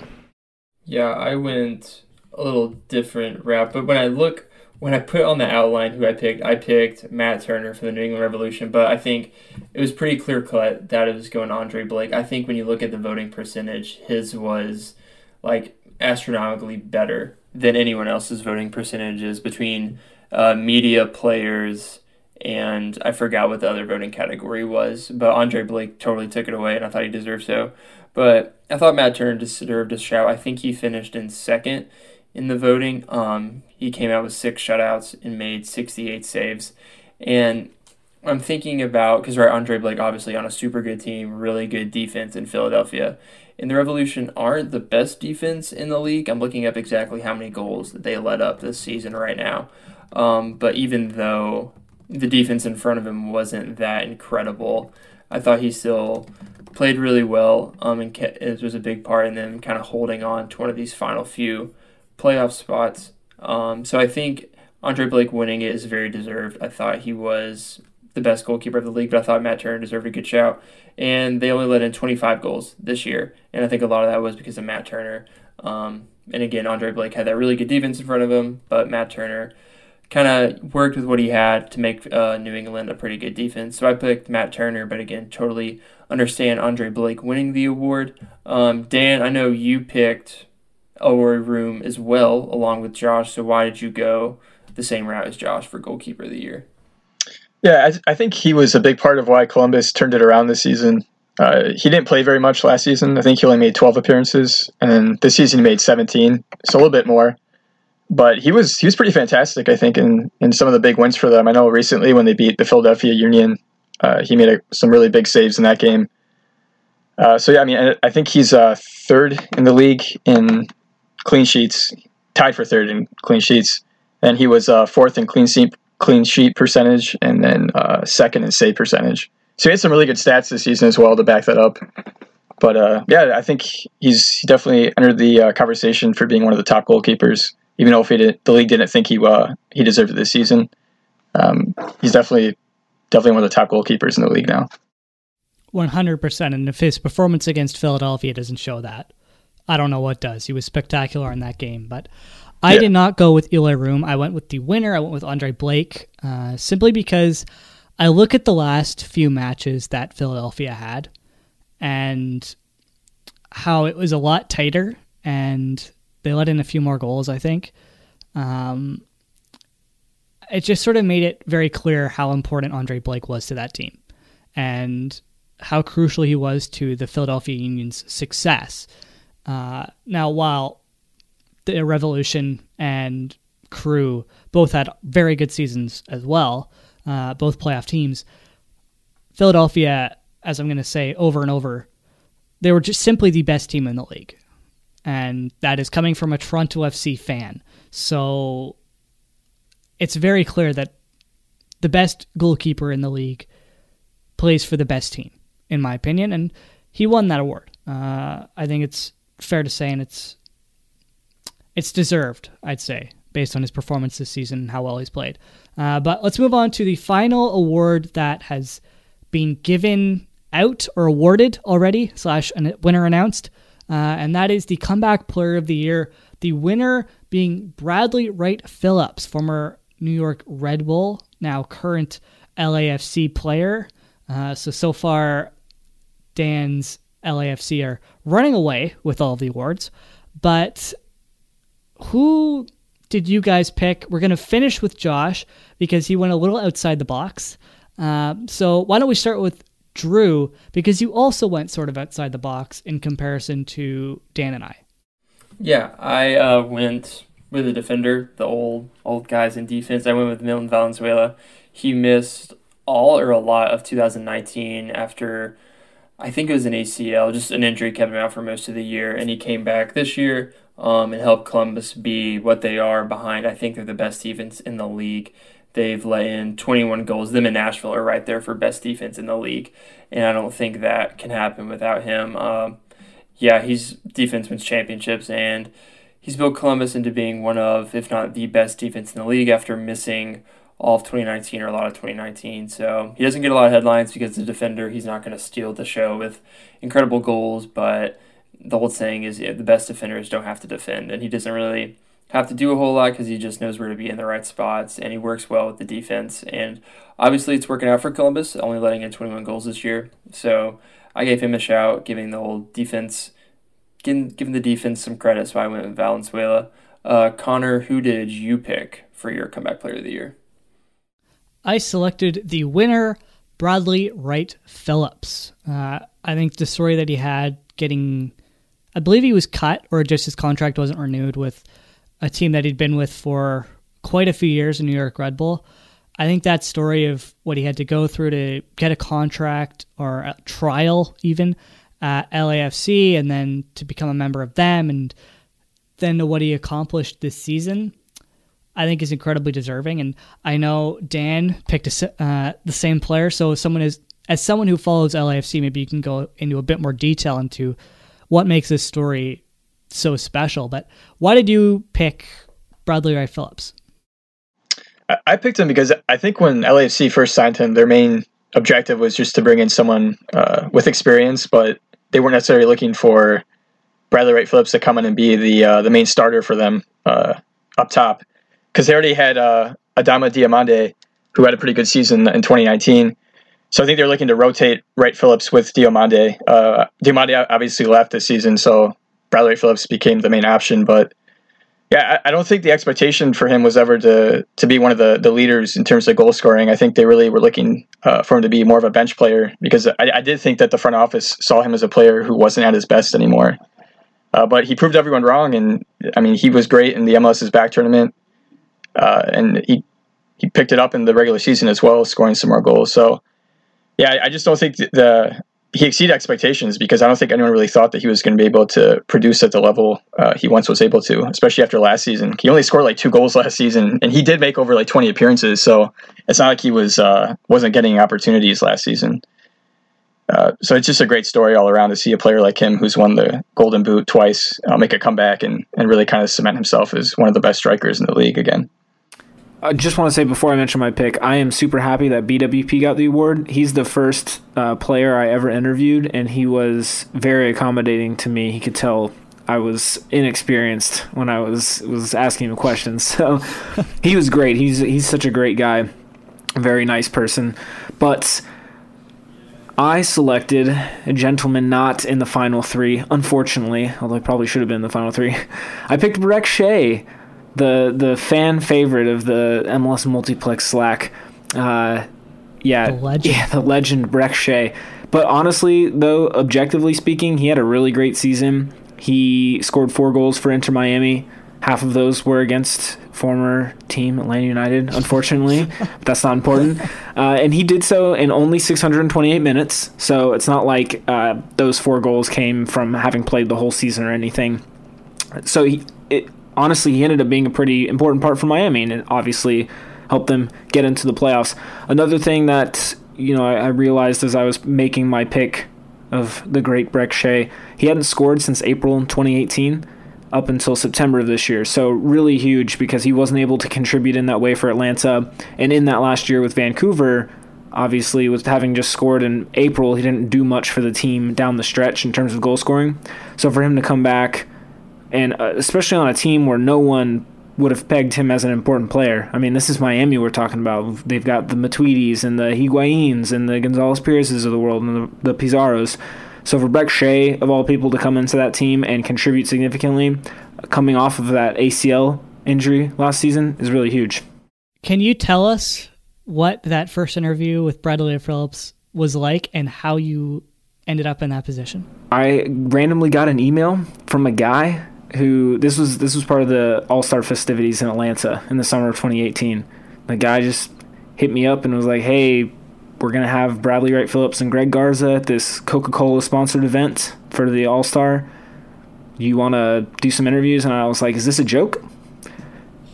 S2: Yeah, I went a little different route, but when I look when I put on the outline who I picked, I picked Matt Turner for the New England Revolution, but I think it was pretty clear cut that it was going Andre Blake. I think when you look at the voting percentage, his was like astronomically better than anyone else's voting percentages between uh, media players, and I forgot what the other voting category was, but Andre Blake totally took it away, and I thought he deserved so. But I thought Matt Turner deserved a shout. I think he finished in second in the voting. Um, he came out with six shutouts and made 68 saves. And I'm thinking about, because right, Andre Blake obviously on a super good team, really good defense in Philadelphia. And the Revolution aren't the best defense in the league. I'm looking up exactly how many goals that they let up this season right now. Um, but even though the defense in front of him wasn't that incredible, I thought he still played really well. Um, and it was a big part in them kind of holding on to one of these final few playoff spots. Um, so I think Andre Blake winning it is very deserved. I thought he was the best goalkeeper of the league, but I thought Matt Turner deserved a good shout. And they only let in 25 goals this year, and I think a lot of that was because of Matt Turner. Um, and again, Andre Blake had that really good defense in front of him, but Matt Turner kind of worked with what he had to make uh, New England a pretty good defense. So I picked Matt Turner, but again, totally understand Andre Blake winning the award. Um, Dan, I know you picked Eloy Room as well, along with Josh. So why did you go the same route as Josh for goalkeeper of the year?
S4: Yeah, I, I think he was a big part of why Columbus turned it around this season. Uh, he didn't play very much last season. I think he only made 12 appearances, and then this season he made 17, so a little bit more but he was he was pretty fantastic. I think in in some of the big wins for them. I know recently when they beat the Philadelphia Union, uh, he made a, some really big saves in that game. Uh, so yeah, I mean, I think he's uh, third in the league in clean sheets, tied for third in clean sheets. And he was uh, fourth in clean sheet clean sheet percentage, and then uh, second in save percentage. So he had some really good stats this season as well to back that up. But uh, yeah, I think he's definitely entered the uh, conversation for being one of the top goalkeepers. Even though if the league didn't think he uh, he deserved it this season, um, he's definitely definitely one of the top goalkeepers in the league now.
S1: One hundred percent. And if his performance against Philadelphia doesn't show that, I don't know what does. He was spectacular in that game, but I yeah. did not go with Eloy Room. I went with the winner. I went with Andre Blake, uh, simply because I look at the last few matches that Philadelphia had, and how it was a lot tighter, and they let in a few more goals. I think. Um, it just sort of made it very clear how important Andre Blake was to that team, and how crucial he was to the Philadelphia Union's success. Uh, now, while the Revolution and Crew both had very good seasons as well, uh, both playoff teams. Philadelphia, as I'm going to say over and over, they were just simply the best team in the league. And that is coming from a Toronto FC fan. So it's very clear that the best goalkeeper in the league plays for the best team, in my opinion. And he won that award. Uh, I think it's fair to say, and it's it's deserved, I'd say, based on his performance this season and how well he's played. Uh, but let's move on to the final award that has been given out or awarded already, slash a winner announced, uh, and that is the Comeback Player of the Year. The winner being Bradley Wright Phillips, former New York Red Bull, now current LAFC player. Uh, so, so far, Dan's LAFC are running away with all the awards. But who did you guys pick? We're going to finish with Josh because he went a little outside the box. Uh, so why don't we start with Drew because you also went sort of outside the box in comparison to Dan and I.
S2: Yeah, I uh, went with a defender, the old old guys in defense. I went with Milton Valenzuela. He missed all or a lot of 2019 after I think it was an ACL, just an injury kept him out for most of the year, and he came back this year um, and helped Columbus be what they are behind. I think they're the best defense in the league. They've let in 21 goals. Them and Nashville are right there for best defense in the league, and I don't think that can happen without him. Um, yeah, he's defense wins championships, and he's built Columbus into being one of, if not the best defense in the league after missing all of 2019 or a lot of 2019. So he doesn't get a lot of headlines because the defender, he's not going to steal the show with incredible goals. But the old saying is yeah, the best defenders don't have to defend, and he doesn't really have to do a whole lot because he just knows where to be in the right spots and he works well with the defense. And obviously, it's working out for Columbus, only letting in 21 goals this year. So I gave him a shout, giving the whole defense, giving, giving the defense some credit. So I went with Valenzuela. Uh, Connor, who did you pick for your comeback player of the year?
S1: I selected the winner, Bradley Wright Phillips. Uh, I think the story that he had getting, I believe he was cut or just his contract wasn't renewed with a team that he'd been with for quite a few years in New York Red Bull. I think that story of what he had to go through to get a contract or a trial, even at LAFC, and then to become a member of them, and then to what he accomplished this season I think is incredibly deserving. And I know Dan picked a, uh, the same player, so someone is as someone who follows LAFC, maybe you can go into a bit more detail into what makes this story so special. But why did you pick Bradley Wright Phillips?
S4: I picked him because I think when LAFC first signed him, their main objective was just to bring in someone uh, with experience, but they weren't necessarily looking for Bradley Wright Phillips to come in and be the uh, the main starter for them uh, up top because they already had uh, Adama Diomande, who had a pretty good season in 2019. So I think they're looking to rotate Wright Phillips with Diomande. Uh, Diomande obviously left this season, so Bradley Phillips became the main option. But yeah, I, I, don't think the expectation for him was ever to to be one of the, the leaders in terms of goal scoring. I think they really were looking uh, for him to be more of a bench player because I, I, did think that the front office saw him as a player who wasn't at his best anymore. Uh, but he proved everyone wrong, and I mean he was great in the MLS is Back tournament uh, and he he picked it up in the regular season as well, scoring some more goals. So, yeah, I, just don't think the, the he exceeded expectations because I don't think anyone really thought that he was going to be able to produce at the level uh, he once was able to, especially after last season. He only scored like two goals last season, and he did make over like 20 appearances. So it's not like he was uh, wasn't getting opportunities last season. Uh, so it's just a great story all around to see a player like him who's won the Golden Boot twice uh, make a comeback and, and really kind of cement himself as one of the best strikers in the league again.
S3: I just want to say before I mention my pick, I am super happy that BWP got the award. He's the first uh, player I ever interviewed, and he was very accommodating to me. He could tell I was inexperienced when I was was asking him questions. So he was great. He's he's such a great guy, very nice person. But I selected a gentleman not in the final three, unfortunately, although he probably should have been in the final three. I picked Brek Shea the the fan favorite of the MLS multiplex Slack. Uh, yeah,
S1: the legend.
S3: yeah, the legend Brek Shea. But honestly, though, objectively speaking, he had a really great season. He scored four goals for Inter Miami. Half of those were against former team Atlanta United, unfortunately. but that's not important. Uh, and he did so in only 628 minutes. So it's not like uh, those four goals came from having played the whole season or anything. So he, it, honestly, he ended up being a pretty important part for Miami, and obviously helped them get into the playoffs. Another thing that you know I, I realized as I was making my pick of the great Brek Shea, he hadn't scored since April 2018 up until September of this year. So really huge because he wasn't able to contribute in that way for Atlanta, and in that last year with Vancouver. Obviously, with having just scored in April, he didn't do much for the team down the stretch in terms of goal scoring. So for him to come back, and uh, especially on a team where no one would have pegged him as an important player. I mean, this is Miami we're talking about. They've got the Matuides and the Higuains and the Gonzalez Pirez's of the world and the, the Pizarros. So for Brek Shea, of all people, to come into that team and contribute significantly, coming off of that ACL injury last season, is really huge.
S1: Can you tell us what that first interview with Bradley Phillips was like and how you ended up in that position?
S3: I randomly got an email from a guy who this was this was part of the All Star festivities in Atlanta in the summer of 2018. The guy just hit me up and was like, "Hey, we're gonna have Bradley Wright Phillips and Greg Garza at this Coca Cola sponsored event for the All Star. You want to do some interviews?" And I was like, "Is this a joke?"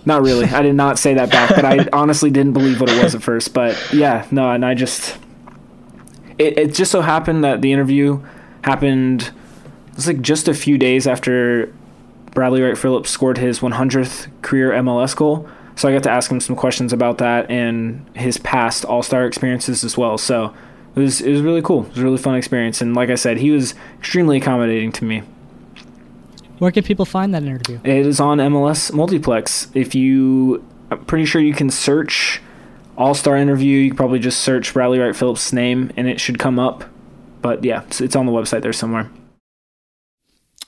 S3: Not really. I did not say that back, but I honestly didn't believe what it was at first. But yeah, no, and I just it, it just so happened that the interview happened. It was like just a few days after Bradley Wright Phillips scored his 100th career MLS goal. So I got to ask him some questions about that and his past All Star experiences as well. So it was it was really cool. It was a really fun experience, and like I said, he was extremely accommodating to me.
S1: Where can people find that interview?
S3: It is on MLS Multiplex. If you, I'm pretty sure you can search All Star interview. You can probably just search Bradley Wright Phillips' name, and it should come up. But yeah, it's, it's on the website there somewhere.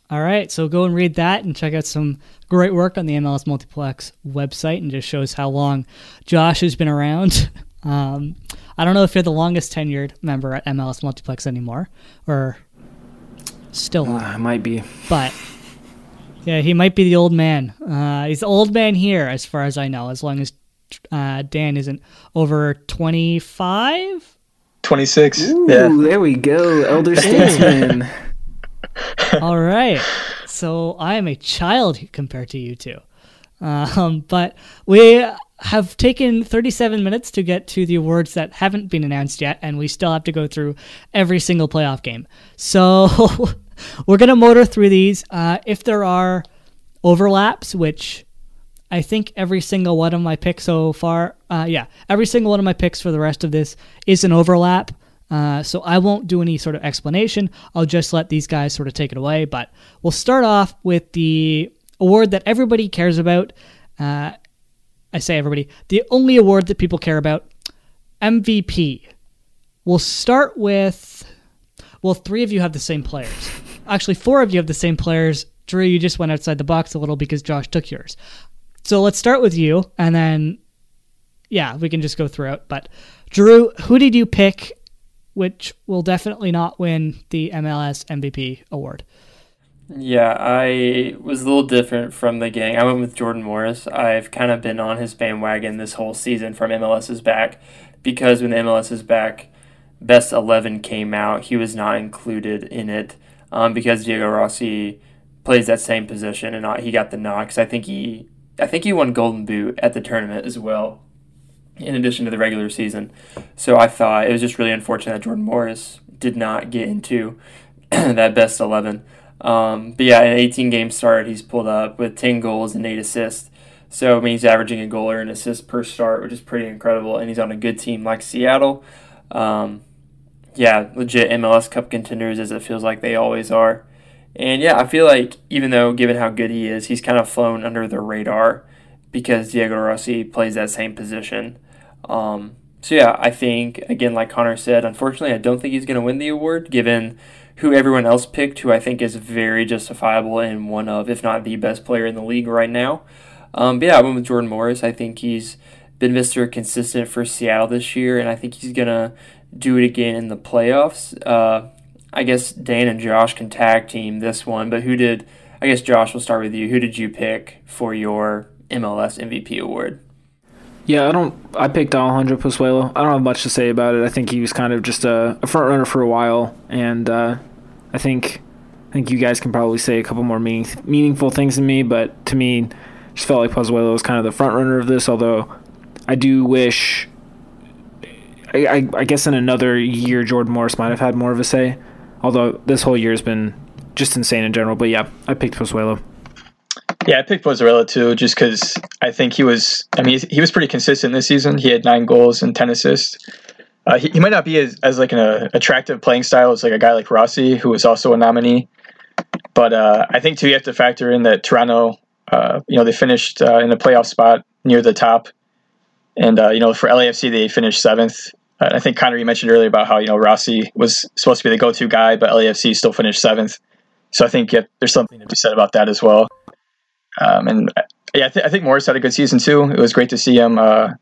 S1: All right, so go and read that and check out some great work on the MLS Multiplex website and just shows how long Josh has been around. Um, I don't know if you're the longest tenured member at MLS Multiplex anymore or still
S3: uh, I might be.
S1: But yeah, he might be the old man. Uh, he's the old man here, as far as I know, as long as uh, Dan isn't over 25?
S4: 26.
S3: Ooh,
S4: yeah.
S3: there we go. Elder statesman.
S1: All right. So I am a child compared to you two. Um, but we have taken 37 minutes to get to the awards that haven't been announced yet, and we still have to go through every single playoff game. So we're going to motor through these. Uh, if there are overlaps, which I think every single one of my picks so far, uh, yeah, every single one of my picks for the rest of this is an overlap. Uh, so I won't do any sort of explanation. I'll just let these guys sort of take it away. But we'll start off with the award that everybody cares about. Uh, I say everybody, the only award that people care about MVP. We'll start with, well, three of you have the same players. Actually, four of you have the same players. Drew, you just went outside the box a little because Josh took yours. So let's start with you, and then, yeah, we can just go through it. But Drew, who did you pick which will definitely not win the MLS MVP award.
S2: Yeah, I was a little different from the gang. I went with Jordan Morris. I've kind of been on his bandwagon this whole season from MLS is Back because when the MLS is back, best 11 came out, he was not included in it um, because Diego Rossi plays that same position and he got the knocks. I think he I think he won Golden Boot at the tournament as well, in addition to the regular season. So I thought it was just really unfortunate that Jordan Morris did not get into that best 11. Um, but yeah, in 18 games start, he's pulled up with 10 goals and 8 assists. So I mean, he's averaging a goal or an assist per start, which is pretty incredible. And he's on a good team like Seattle. Um, yeah, legit MLS Cup contenders as it feels like they always are. And yeah, I feel like even though given how good he is, he's kind of flown under the radar because Diego Rossi plays that same position. Um, so yeah, I think again, like Connor said, unfortunately, I don't think he's going to win the award given who everyone else picked, who I think is very justifiable and one of, if not the best player in the league right now. Um, but yeah, I went with Jordan Morris. I think he's been Mr. Consistent for Seattle this year, and I think he's gonna do it again in the playoffs. Uh, I guess Dan and Josh can tag team this one, but who did? I guess Josh, we'll start with you. Who did you pick for your MLS MVP award?
S3: Yeah, I don't. I picked Alejandro Pozuelo. I don't have much to say about it. I think he was kind of just a, a front runner for a while, and uh, I think I think you guys can probably say a couple more meaning, meaningful things than me. But to me, just felt like Pozuelo was kind of the front runner of this. Although I do wish, I, I, I guess in another year, Jordan Morris might have had more of a say. Although this whole year has been just insane in general. But yeah, I picked Pozuelo.
S4: Yeah, I picked Pozuelo too, just because I think he was. I mean, he was pretty consistent this season. He had nine goals and ten assists. Uh, he, he, might not be as, as like an uh, attractive playing style as like a guy like Rossi, who was also a nominee. But uh, I think too, you have to factor in that Toronto. Uh, you know, they finished uh, in the playoff spot near the top, and uh, you know, for LAFC they finished seventh. I think Connor, you mentioned earlier about how you know Rossi was supposed to be the go-to guy, but LAFC still finished seventh. So I think yeah, there's something to be said about that as well. Um, and yeah, I, th- I, think Morris had a good season too. It was great to see him uh,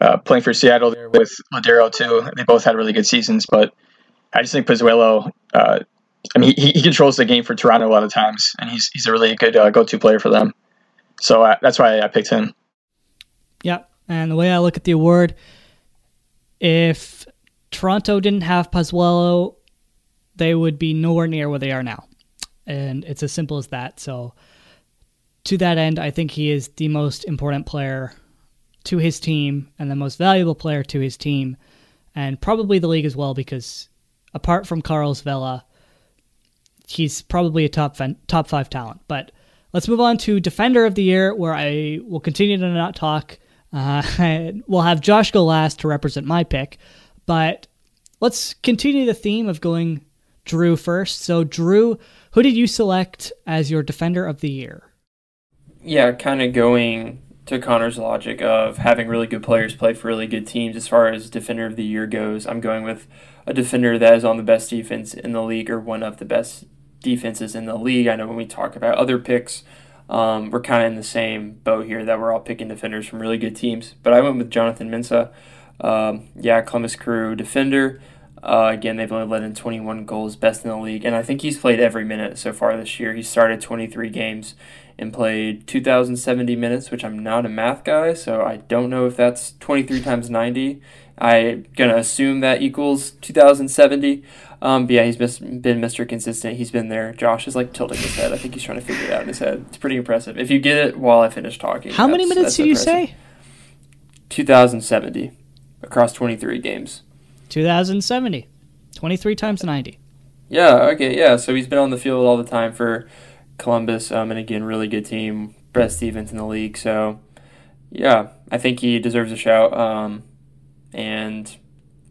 S4: uh, playing for Seattle there with Lodeiro too. They both had really good seasons, but I just think Pozuelo. Uh, I mean, he, he controls the game for Toronto a lot of times, and he's he's a really good uh, go-to player for them. So uh, that's why I picked him.
S1: Yep, and the way I look at the award, if Toronto didn't have Pozuelo, they would be nowhere near where they are now, and it's as simple as that. So to that end, I think he is the most important player to his team and the most valuable player to his team, and probably the league as well, because apart from Carlos Vela, he's probably a top top five talent. But let's move on to defender of the year, where I will continue to not talk. Uh, we'll have Josh go last to represent my pick, but let's continue the theme of going Drew first. So, Drew, who did you select as your defender of the year?
S2: Yeah, kind of going to Connor's logic of having really good players play for really good teams as far as defender of the year goes, I'm going with a defender that is on the best defense in the league or one of the best defenses in the league. I know when we talk about other picks, um, we're kind of in the same boat here that we're all picking defenders from really good teams. But I went with Jonathan Mensah. Um, yeah, Columbus Crew defender. Uh, again, they've only led in 21 goals, best in the league, and I think he's played every minute so far this year. He started 23 games and played 2,070 minutes, which I'm not a math guy, so I don't know if that's 23 times 90. I'm going to assume that equals 2,070. Um, but yeah, he's been Mr. Consistent. He's been there. Josh is like tilting his head. I think he's trying to figure it out in his head. It's pretty impressive. If you get it while I finish talking.
S1: How many minutes did you say?
S2: 2,070 across 23 games.
S1: 2,070. 23 times 90.
S2: Yeah, okay, yeah. So he's been on the field all the time for Columbus, um, and again, really good team, best defense in the league. So, yeah, I think he deserves a shout. Um, and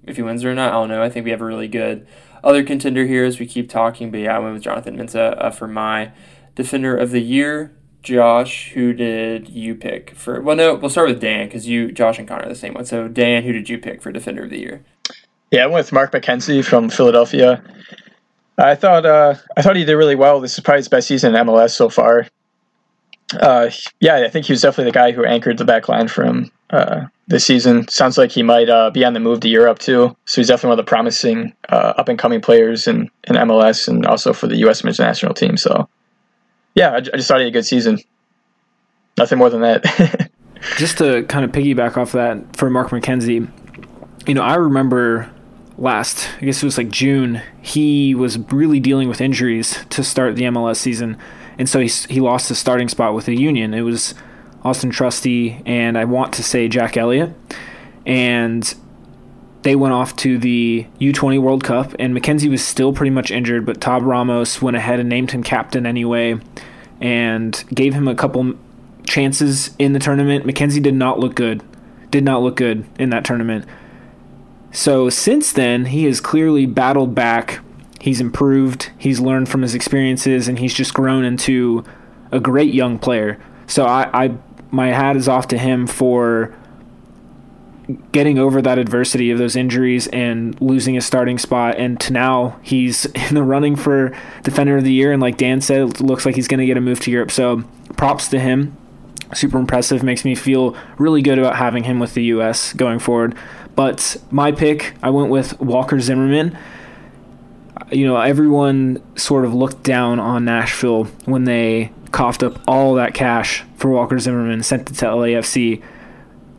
S2: if he wins or not, I don't know. I think we have a really good other contender here as we keep talking. But yeah, I went with Jonathan Mensah uh, for my defender of the year. Josh, who did you pick for? Well, no, we'll start with Dan because you, Josh, and Connor are the same one. So, Dan, who did you pick for defender of the year?
S4: Yeah, I went with Mark McKenzie from Philadelphia. I thought uh, I thought he did really well. This is probably his best season in MLS so far. Uh, yeah, I think he was definitely the guy who anchored the back line for him uh, this season. Sounds like he might uh, be on the move to Europe too. So he's definitely one of the promising uh, up and coming players in, in MLS and also for the U.S. men's national team. So yeah, I, I just thought he had a good season. Nothing more than that.
S3: just to kind of piggyback off that for Mark McKenzie, you know, I remember last, I guess it was like June, he was really dealing with injuries to start the MLS season. And so he, he lost his starting spot with the Union. It was Auston Trusty and I want to say Jack Elliott. And they went off to the U20 World Cup, and McKenzie was still pretty much injured, but Tab Ramos went ahead and named him captain anyway and gave him a couple chances in the tournament. McKenzie did not look good. Did not look good in that tournament. So since then, he has clearly battled back. He's improved. He's learned from his experiences, and he's just grown into a great young player. So I, I my hat is off to him for getting over that adversity of those injuries and losing his starting spot and to now he's in the running for defender of the year and like Dan said it looks like he's going to get a move to Europe so props to him super impressive makes me feel really good about having him with the US going forward but my pick, I went with Walker Zimmerman. You know, everyone sort of looked down on Nashville when they coughed up all that cash for Walker Zimmerman, sent it to LAFC.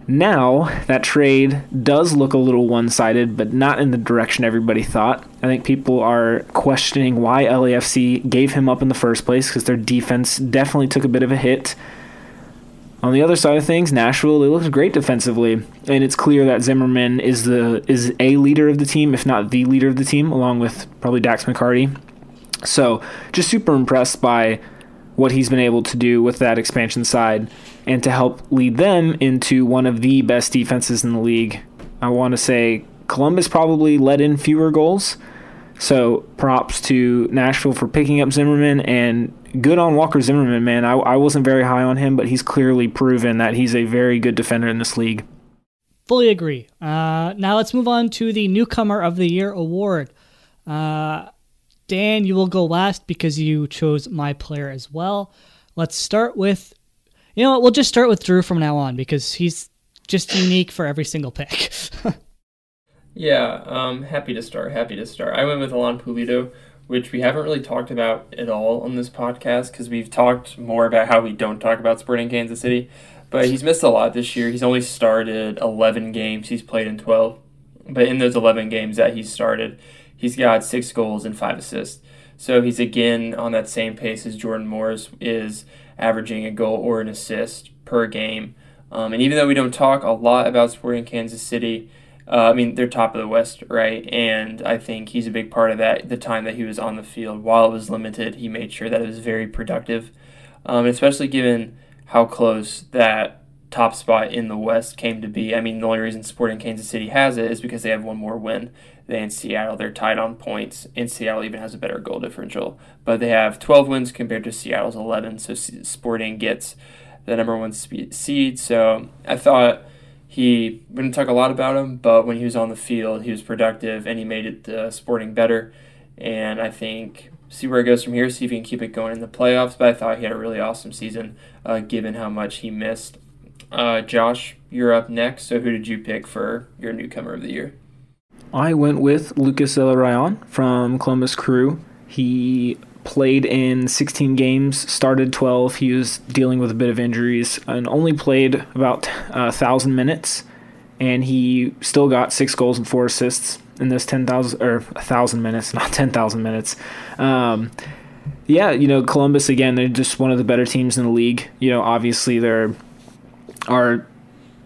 S3: Now, that trade does look a little one sided, but not in the direction everybody thought. I think people are questioning why LAFC gave him up in the first place because their defense definitely took a bit of a hit. On the other side of things, Nashville they looked great defensively, and it's clear that Zimmerman is the is a leader of the team, if not the leader of the team, along with probably Dax McCarty. So, just super impressed by what he's been able to do with that expansion side and to help lead them into one of the best defenses in the league. I want to say Columbus probably let in fewer goals. So props to Nashville for picking up Zimmerman and good on Walker Zimmerman, man. I, I wasn't very high on him, but he's clearly proven that he's a very good defender in this league.
S1: Fully agree. Uh, now let's move on to the Newcomer of the Year award. Uh, Dan, you will go last because you chose my player as well. Let's start with, you know what, we'll just start with Drew from now on because he's just unique for every single pick.
S2: yeah, um, happy to start. Happy to start. I went with Alan Pulido which we haven't really talked about at all on this podcast because we've talked more about how we don't talk about Sporting Kansas City. But he's missed a lot this year. He's only started 11 games, he's played in 12. But in those 11 games that he's started, he's got six goals and five assists. So he's again on that same pace as Jordan Morris is averaging a goal or an assist per game. Um, and even though we don't talk a lot about Sporting Kansas City, uh, I mean, they're top of the West, right? And I think he's a big part of that. The time that he was on the field, while it was limited, he made sure that it was very productive, um, especially given how close that top spot in the West came to be. I mean, the only reason Sporting Kansas City has it is because they have one more win than Seattle. They're tied on points, and Seattle even has a better goal differential. But they have 12 wins compared to Seattle's 11, so Sporting gets the number one seed. So I thought he didn't talk a lot about him, but when he was on the field, he was productive and he made it uh, sporting better. And I think see where it goes from here, see if he can keep it going in the playoffs. But I thought he had a really awesome season, uh, given how much he missed. Uh, Josh, you're up next. So who did you pick for your newcomer of the year?
S3: I went with Lucas Zelarayan from Columbus Crew. He played in 16 games, started 12. He was dealing with a bit of injuries and only played about a uh, thousand minutes, and he still got six goals and four assists in this 10,000 or a thousand minutes, not 10,000 minutes. Um, yeah, you know, Columbus again, they're just one of the better teams in the league. You know, obviously there are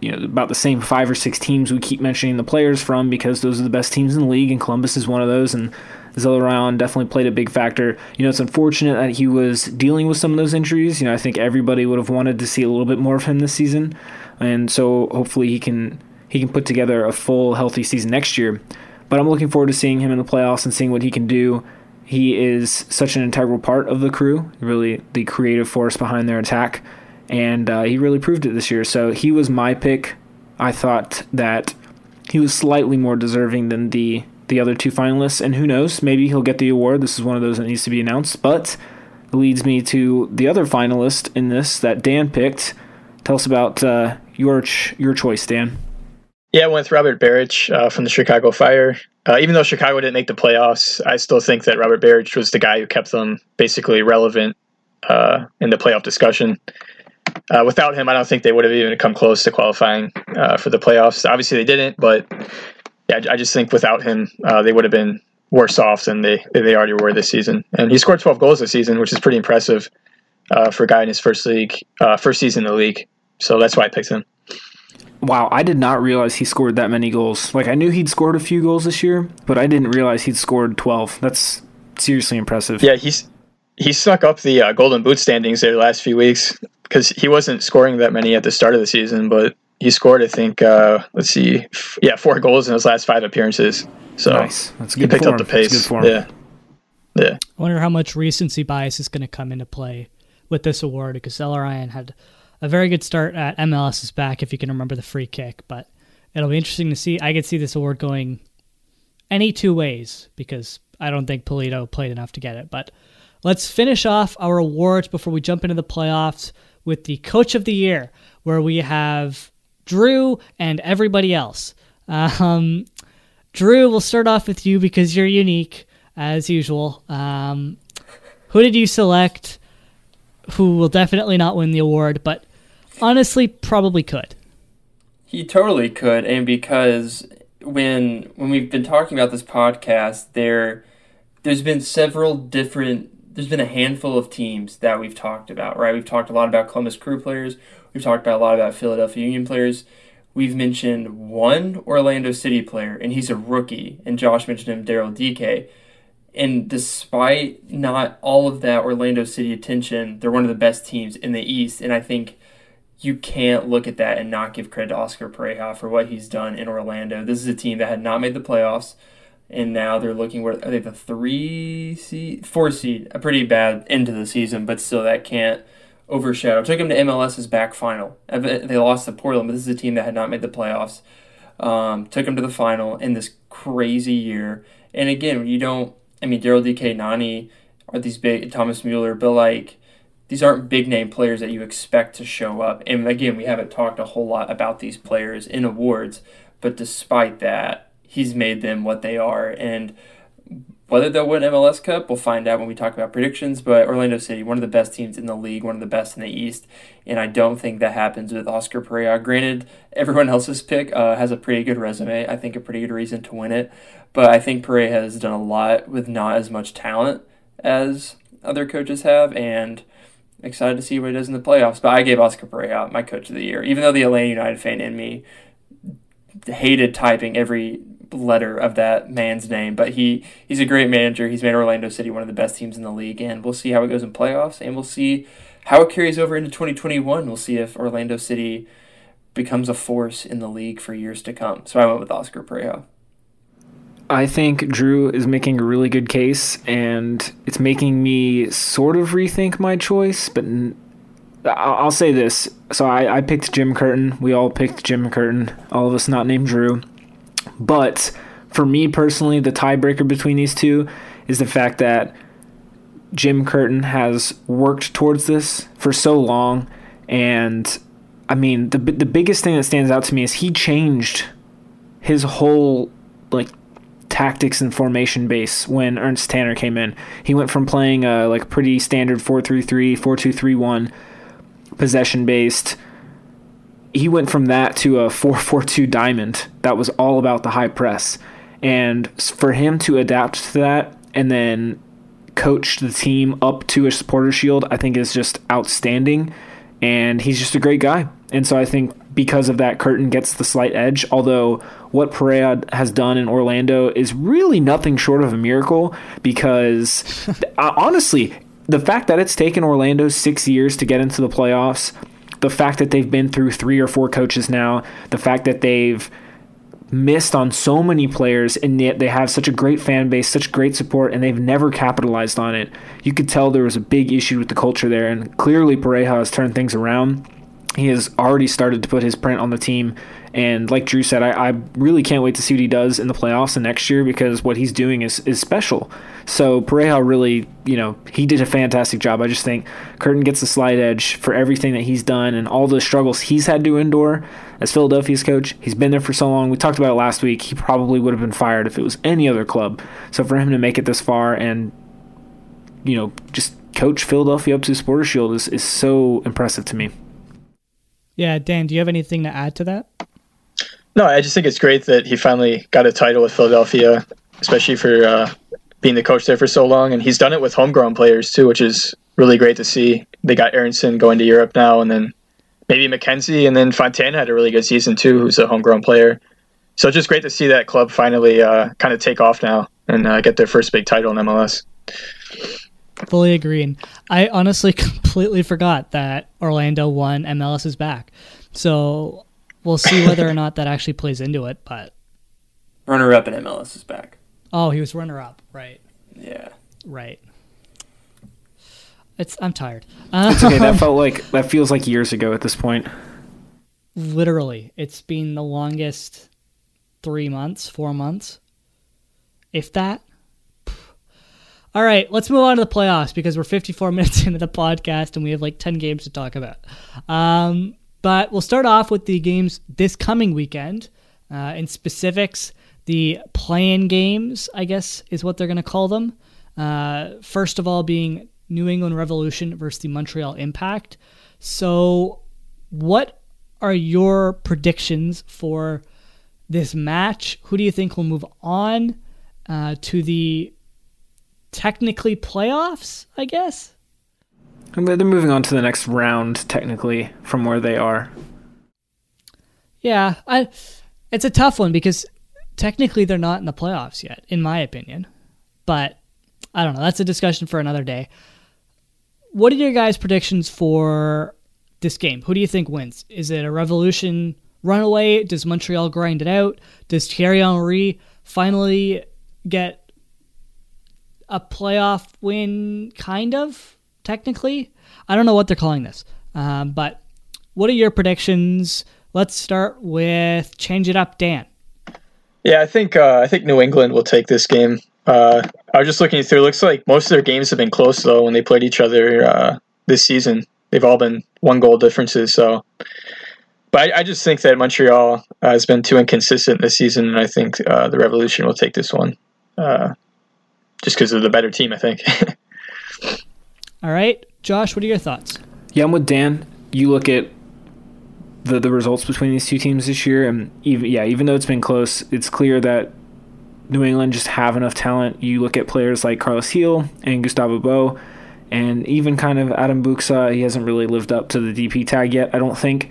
S3: you know about the same five or six teams we keep mentioning the players from because those are the best teams in the league, and Columbus is one of those. And Zelarayan definitely played a big factor. You know, it's unfortunate that he was dealing with some of those injuries. You know, I think everybody would have wanted to see a little bit more of him this season, and so hopefully he can he can put together a full healthy season next year. But I'm looking forward to seeing him in the playoffs and seeing what he can do. He is such an integral part of the crew, really the creative force behind their attack, and uh, he really proved it this year. So he was my pick. I thought that he was slightly more deserving than the the other two finalists, and who knows, maybe he'll get the award. This is one of those that needs to be announced, but leads me to the other finalist in this that Dan picked. Tell us about uh, your ch- your choice, Dan.
S4: Yeah, I went with Robert Berić uh, from the Chicago Fire. Uh, even though Chicago didn't make the playoffs, I still think that Robert Berić was the guy who kept them basically relevant uh, in the playoff discussion. Uh, without him, I don't think they would have even come close to qualifying uh, for the playoffs. Obviously, they didn't, but yeah, I just think without him, uh, they would have been worse off than they they already were this season. And he scored 12 goals this season, which is pretty impressive uh, for a guy in his first league, uh, first season in the league. So that's why I picked him.
S3: Wow, I did not realize he scored that many goals. Like I knew he'd scored a few goals this year, but I didn't realize he'd scored 12. That's seriously impressive.
S4: Yeah, he's he snuck up the uh, Golden Boot standings there the last few weeks because he wasn't scoring that many at the start of the season, but he scored, I think, uh, let's see, f- yeah, four goals in his last five appearances. So
S3: nice. That's
S4: he
S3: good
S4: picked
S3: form.
S4: up the
S3: That's
S4: pace.
S3: good form.
S4: Yeah, yeah.
S1: I wonder how much recency bias is going to come into play with this award because Ryan had a very good start at MLS is Back, if you can remember the free kick. But it'll be interesting to see. I could see this award going any two ways because I don't think Pulido played enough to get it. But let's finish off our awards before we jump into the playoffs with the Coach of the Year, where we have Drew and everybody else. Um, Drew, we'll start off with you because you're unique as usual. Um, who did you select? Who will definitely not win the award, but honestly, probably could.
S2: He totally could, and because when when we've been talking about this podcast, there there's been several different there's been a handful of teams that we've talked about, right? We've talked a lot about Columbus Crew players, we've talked about a lot about Philadelphia Union players. We've mentioned one Orlando City player, and he's a rookie, and Josh mentioned him, Daryl Dike. And despite not all of that Orlando City attention, they're one of the best teams in the East. And I think you can't look at that and not give credit to Oscar Pareja for what he's done in Orlando. This is a team that had not made the playoffs, and now they're looking where are they the three seed, four seed, a pretty bad end to the season, but still that can't overshadow. Took them to MLS is Back final. They lost to Portland, but this is a team that had not made the playoffs. Um, took them to the final in this crazy year. And again, you don't. I mean, Daryl Dike, Nani are these big Thomas Mueller, but like these aren't big name players that you expect to show up. And again, we haven't talked a whole lot about these players in awards, but despite that, he's made them what they are. And whether they'll win MLS Cup, we'll find out when we talk about predictions. But Orlando City, one of the best teams in the league, one of the best in the East, and I don't think that happens with Oscar Pareja. Granted, everyone else's pick uh, has a pretty good resume. I think a pretty good reason to win it, but I think Pareja has done a lot with not as much talent as other coaches have, and excited to see what he does in the playoffs. But I gave Oscar Pareja my coach of the year, even though the Atlanta United fan in me hated typing every letter of that man's name. But he he's a great manager. He's made Orlando City one of the best teams in the league, and we'll see how it goes in playoffs, and we'll see how it carries over into 2021. We'll see if Orlando City becomes a force in the league for years to come. So I went with Oscar Pareja.
S3: I think Drew is making a really good case, and it's making me sort of rethink my choice. But I'll say this: so I, I picked Jim Curtin. We all picked Jim Curtin. All of us not named Drew. But for me personally, the tiebreaker between these two is the fact that Jim Curtin has worked towards this for so long, and I mean the the biggest thing that stands out to me is he changed his whole like tactics and formation base when Ernst Tanner came in. He went from playing a like pretty standard 4-3-3, 4-2-3-1 possession based he went from that to a 4-4-2 diamond that was all about the high press. And for him to adapt to that and then coach the team up to a supporter shield, I think is just outstanding. And he's just a great guy. And so I think because of that, Curtin gets the slight edge. Although what Pareja has done in Orlando is really nothing short of a miracle because uh, honestly, the fact that it's taken Orlando six years to get into the playoffs the fact that they've been through three or four coaches now, the fact that they've missed on so many players and yet they have such a great fan base, such great support, and they've never capitalized on it. You could tell there was a big issue with the culture there, and clearly Pareja has turned things around. He has already started to put his print on the team. And like Drew said, I, I really can't wait to see what he does in the playoffs and next year because what he's doing is, is special. So Pareja really, you know, he did a fantastic job. I just think Curtin gets the slight edge for everything that he's done and all the struggles he's had to endure as Philadelphia's coach. He's been there for so long. We talked about it last week. He probably would have been fired if it was any other club. So for him to make it this far and, you know, just coach Philadelphia up to the Supporter Shield is, is so impressive to me.
S1: Yeah, Dan, do you have anything to add to that?
S4: No, I just think it's great that he finally got a title with Philadelphia, especially for uh, being the coach there for so long. And he's done it with homegrown players too, which is really great to see. They got Aaronson going to Europe now, and then maybe McKenzie, and then Fontana had a really good season too, who's a homegrown player. So it's just great to see that club finally uh, kind of take off now and uh, get their first big title in MLS.
S1: Fully agreeing. I honestly completely forgot that Orlando won MLS is back. So we'll see whether or not that actually plays into it. But
S2: runner up in MLS is back.
S1: Oh, he was runner up, right?
S2: Yeah,
S1: right. It's I'm tired.
S3: It's okay. That felt like that feels like years ago at this point.
S1: Literally, it's been the longest three months, four months, if that. All right, let's move on to the playoffs because we're 54 minutes into the podcast and we have like 10 games to talk about. Um, but we'll start off with the games this coming weekend. Uh, in specifics, the play-in games, I guess, is what they're going to call them. Uh, first of all, being New England Revolution versus the Montreal Impact. So, what are your predictions for this match? Who do you think will move on uh, to the technically playoffs? I guess.
S3: They're moving on to the next round, technically, from where they are.
S1: Yeah, I. It's a tough one because technically they're not in the playoffs yet, in my opinion. But I don't know. That's a discussion for another day. What are your guys' predictions for this game? Who do you think wins? Is it a Revolution runaway? Does Montreal grind it out? Does Thierry Henry finally get a playoff win, kind of, technically? I don't know what they're calling this. Um, but what are your predictions? Let's start with change it up, Dan.
S4: Yeah, I think uh, I think New England will take this game. Uh, I was just looking through. It looks like most of their games have been close though when they played each other uh, this season. They've all been one goal differences. So, but I, I just think that Montreal has been too inconsistent this season, and I think uh, the Revolution will take this one, uh, just because of the better team. I think.
S1: all right, Josh, what are your thoughts?
S3: Yeah, I'm with Dan. You look at the the results between these two teams this year, and even yeah, even though it's been close, it's clear that New England just have enough talent. You look at players like Carles Gil and Gustavo Bou, and even kind of Adam Buksa. He hasn't really lived up to the DP tag yet, I don't think.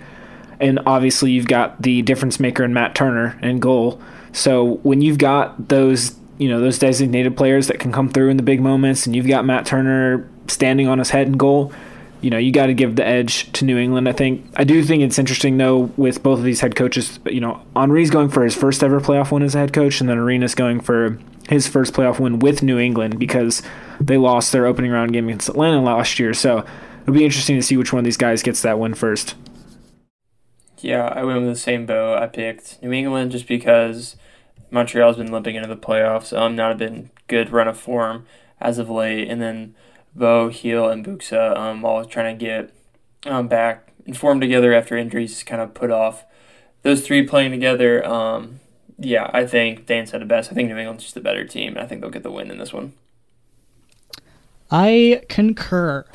S3: And obviously, you've got the difference maker in Matt Turner and goal. So when you've got those, you know, those designated players that can come through in the big moments, and you've got Matt Turner standing on his head in goal, you know, you got to give the edge to New England. I think I do think it's interesting though with both of these head coaches. You know, Henry's going for his first ever playoff win as a head coach, and then Arena's going for his first playoff win with New England because they lost their opening round game against Atlanta last year. So it'll be interesting to see which one of these guys gets that win first.
S2: Yeah, I went with the same bow. I picked New England just because Montreal's been limping into the playoffs. Um, not a been good run of form as of late, and then Bou, Gil, and Buksa um, all trying to get um, back and form together after injuries kind of put off. Those three playing together, um, yeah, I think Dan said it best. I think New England's just the better team, and I think they'll get the win in this one.
S1: I concur.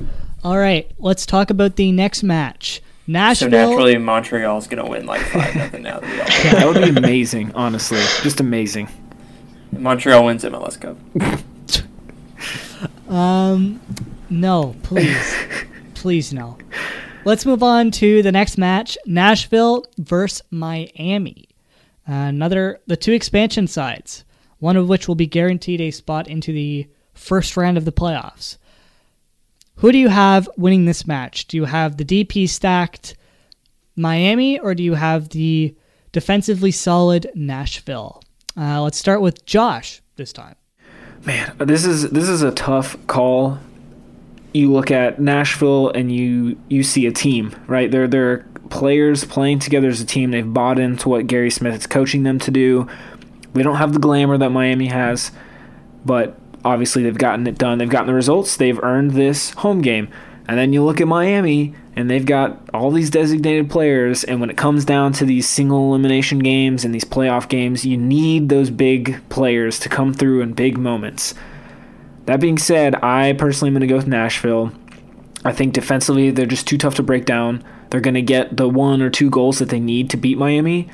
S1: All right, let's talk about the next match. Nashville.
S2: So naturally, Montreal's going to win like five nothing now. That,
S3: yeah, that would be amazing. Honestly, just amazing.
S2: Montreal wins MLS Cup.
S1: Um, no, please, please no. Let's move on to the next match: Nashville versus Miami. Uh, another the two expansion sides, one of which will be guaranteed a spot into the first round of the playoffs. Who do you have winning this match? Do you have the DP stacked Miami or do you have the defensively solid Nashville? Uh, let's start with Josh this time.
S3: Man, this is this is a tough call. You look at Nashville and you you see a team, right? They're they're players playing together as a team. They've bought into what Gary Smith is coaching them to do. They don't have the glamour that Miami has, but obviously they've gotten it done. They've gotten the results. They've earned this home game. And then you look at Miami and they've got all these designated players and when it comes down to these single elimination games and these playoff games you need those big players to come through in big moments that being said i personally am going to go with nashville i think defensively they're just too tough to break down they're going to get the one or two goals that they need to beat miami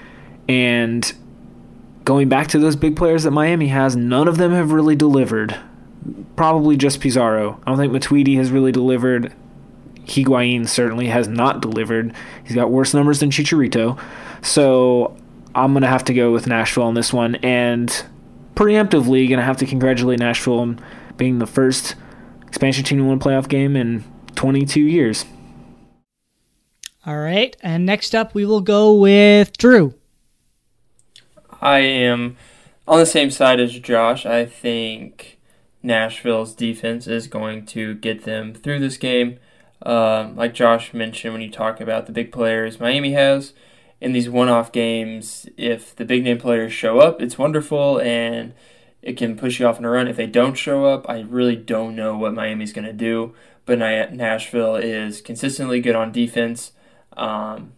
S3: And going back to those big players that Miami has, none of them have really delivered. Probably just Pizarro. I don't think Matuidi has really delivered. Higuain certainly has not delivered. He's got worse numbers than Chicharito. So I'm going to have to go with Nashville on this one. And preemptively, going to have to congratulate Nashville on being the first expansion team to win a playoff game in 22 years.
S1: All right. And next up, we will go with Drew.
S2: I am on the same side as Josh. I think Nashville's defense is going to get them through this game. Um, like Josh mentioned when you talk about the big players Miami has in these one off games, if the big name players show up, it's wonderful and it can push you off in a run. If they don't show up, I really don't know what Miami's going to do. But Nashville is consistently good on defense. Um,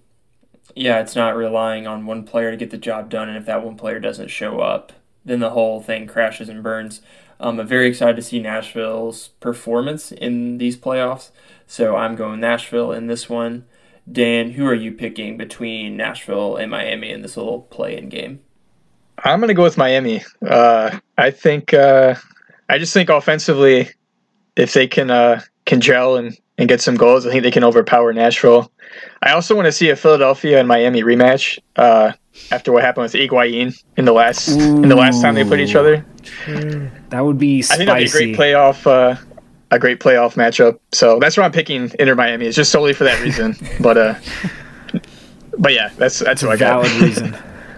S2: yeah, it's not relying on one player to get the job done, and if that one player doesn't show up, then the whole thing crashes and burns. Um, I'm very excited to see Nashville's performance in these playoffs, so I'm going Nashville in this one. Dan, who are you picking between Nashville and Miami in this little play-in game?
S4: I'm going to go with Miami. Uh, I think uh, I just think offensively, if they can uh, can gel and, and get some goals, I think they can overpower Nashville. I also want to see a Philadelphia and Miami rematch uh, after what happened with Higuain in the last Ooh. in the last time they played each other.
S3: That would be. Spicy. I think that'd
S4: be a great playoff. A great playoff matchup. So that's why I'm picking Inter Miami. It's just solely for that reason. but uh, but yeah, that's that's, what I got. Valid reason.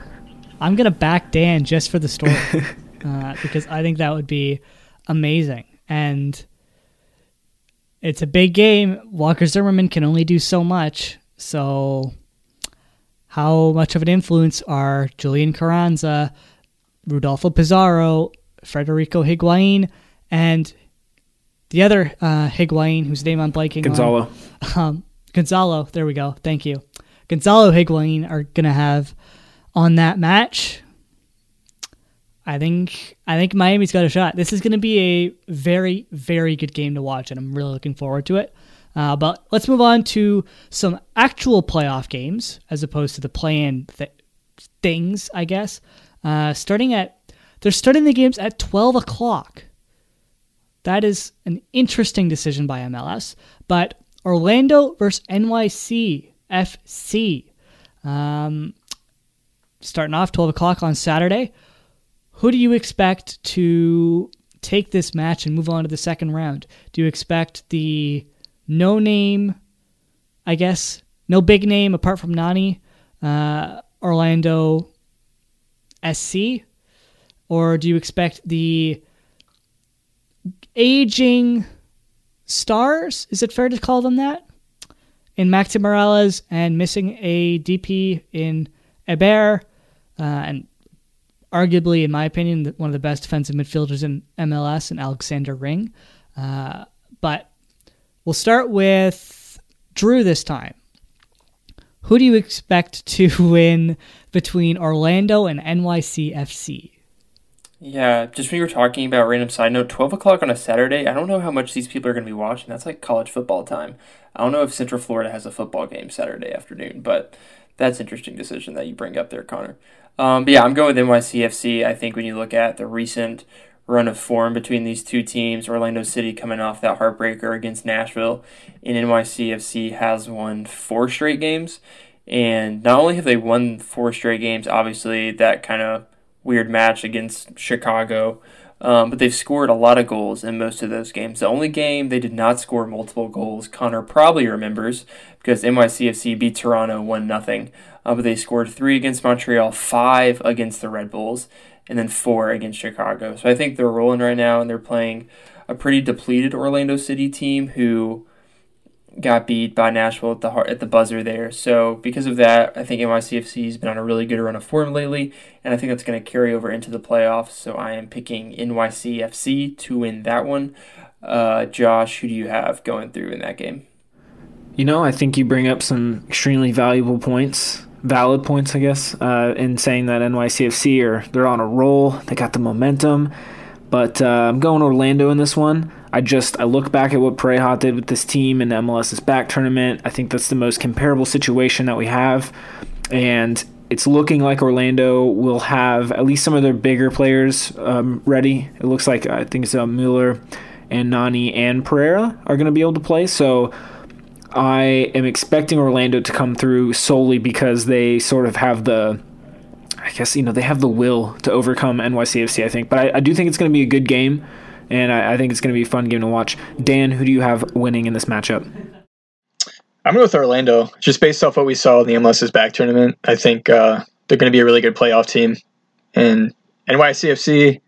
S1: I'm gonna back Dan just for the story uh, because I think that would be amazing and it's a big game. Walker Zimmerman can only do so much. So, how much of an influence are Julian Carranza, Rodolfo Pizarro, Federico Higuain, and the other uh, Higuain, whose name I'm blanking
S3: Gonzalo.
S1: on? Um, Gonzalo. There we go. Thank you. Gonzalo Higuain are going to have on that match I think I think Miami's got a shot. This is going to be a very very good game to watch, and I'm really looking forward to it. Uh, but let's move on to some actual playoff games as opposed to the play-in th- things, I guess. Uh, starting at they're starting the games at 12 o'clock. That is an interesting decision by MLS. But Orlando versus NYC FC. Um, starting off 12 o'clock on Saturday. Who do you expect to take this match and move on to the second round? Do you expect the no name, I guess, no big name apart from Nani, uh, Orlando SC? Or do you expect the aging stars? Is it fair to call them that? In Maxi Moralez and missing a DP in Heber uh, and arguably, in my opinion, one of the best defensive midfielders in MLS, and Alexander Ring. Uh, but we'll start with Drew this time. Who do you expect to win between Orlando and NYCFC?
S2: Yeah, just when you were talking about random side note, 12 o'clock on a Saturday, I don't know how much these people are going to be watching. That's like college football time. I don't know if Central Florida has a football game Saturday afternoon, but that's interesting decision that you bring up there, Connor. Um, but yeah, I'm going with NYCFC. I think when you look at the recent run of form between these two teams, Orlando City coming off that heartbreaker against Nashville, and NYCFC has won four straight games. And not only have they won four straight games, obviously that kind of weird match against Chicago, um, but they've scored a lot of goals in most of those games. The only game they did not score multiple goals, Connor probably remembers, because NYCFC beat Toronto 1 0. Uh, but they scored three against Montreal, five against the Red Bulls, and then four against Chicago. So I think they're rolling right now, and they're playing a pretty depleted Orlando City team who got beat by Nashville at the heart, at the buzzer there. So because of that, I think NYCFC has been on a really good run of form lately, and I think that's going to carry over into the playoffs. So I am picking NYCFC to win that one. Uh, Josh, who do you have going through in that game?
S3: You know, I think you bring up some extremely valuable points valid points, I guess, uh, in saying that NYCFC are they're on a roll. They got the momentum, but uh, I'm going Orlando in this one. I just I look back at what Pareja did with this team in the MLS is Back tournament. I think that's the most comparable situation that we have, and it's looking like Orlando will have at least some of their bigger players um, ready. It looks like I think it's uh, Mueller and Nani and Pereyra are going to be able to play. So I am expecting Orlando to come through solely because they sort of have the, I guess you know they have the will to overcome NYCFC. I think, but I, I do think it's going to be a good game, and I, I think it's going to be a fun game to watch. Dan, who do you have winning in this matchup?
S4: I'm going with Orlando, just based off what we saw in the MLS is Back tournament. I think uh, they're going to be a really good playoff team. And NYCFC,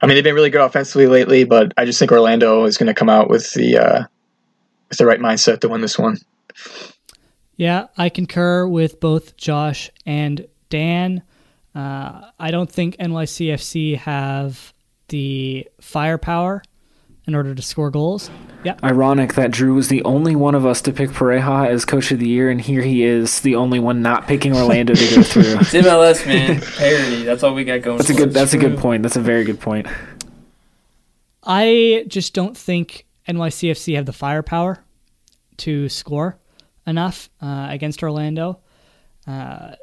S4: I mean, they've been really good offensively lately, but I just think Orlando is going to come out with the uh, with the right mindset to win this one.
S1: Yeah, I concur with both Josh and Dan. Uh, I don't think NYCFC have the firepower in order to score goals. Yeah.
S3: Ironic that Drew was the only one of us to pick Pareja as coach of the year, and here he is, the only one not picking Orlando to go through.
S2: It's MLS, man. Parity. That's all we got going.
S3: That's a good. That's a good point. That's a very good point.
S1: I just don't think NYCFC have the firepower to score enough uh, against Orlando. Uh,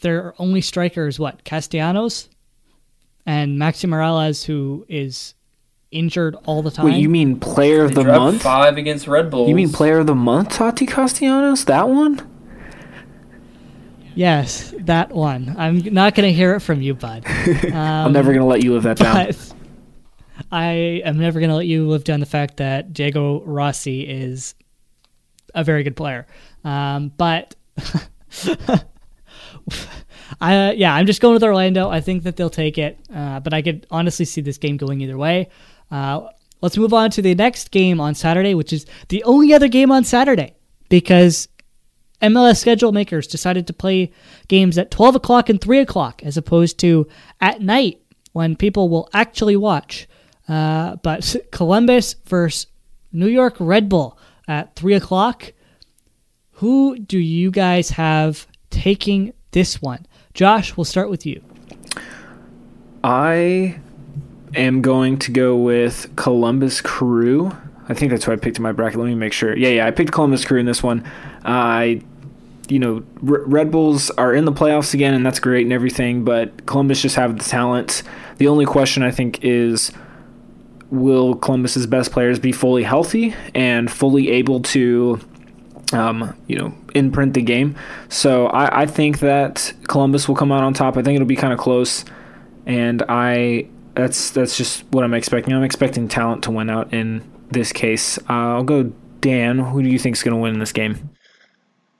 S1: their only striker is what Castellanos and Maxi Moralez, who is injured all the time.
S3: Wait, you mean player of
S2: They
S3: the
S2: dropped
S3: month?
S2: Five against Red Bulls.
S3: You mean player of the month, Tati Castellanos? That one?
S1: Yes, that one. I'm not going to hear it from you, bud. Um,
S3: I'm never gonna let you live that down.
S1: I am never going to let you live down the fact that Diego Rossi is a very good player. Um, but I yeah, I'm just going with Orlando. I think that they'll take it, uh, but I could honestly see this game going either way. Uh, let's move on to the next game on Saturday, which is the only other game on Saturday because MLS schedule makers decided to play games at 12 o'clock and 3 o'clock as opposed to at night when people will actually watch. Uh, but Columbus versus New York Red Bull at 3 o'clock. Who do you guys have taking this one? Josh, we'll start with you.
S3: I am going to go with Columbus Crew. I think that's what I picked in my bracket. Let me make sure. Yeah, yeah, I picked Columbus Crew in this one. I, you know, R- Red Bulls are in the playoffs again, and that's great and everything. But Columbus just have the talent. The only question I think is, will Columbus's best players be fully healthy and fully able to um, you know, imprint the game. So I, I think that Columbus will come out on top. I think it'll be kind of close, and I that's that's just what I'm expecting. I'm expecting talent to win out in this case. Uh, I'll go Dan. Who do you think is going to win in this game?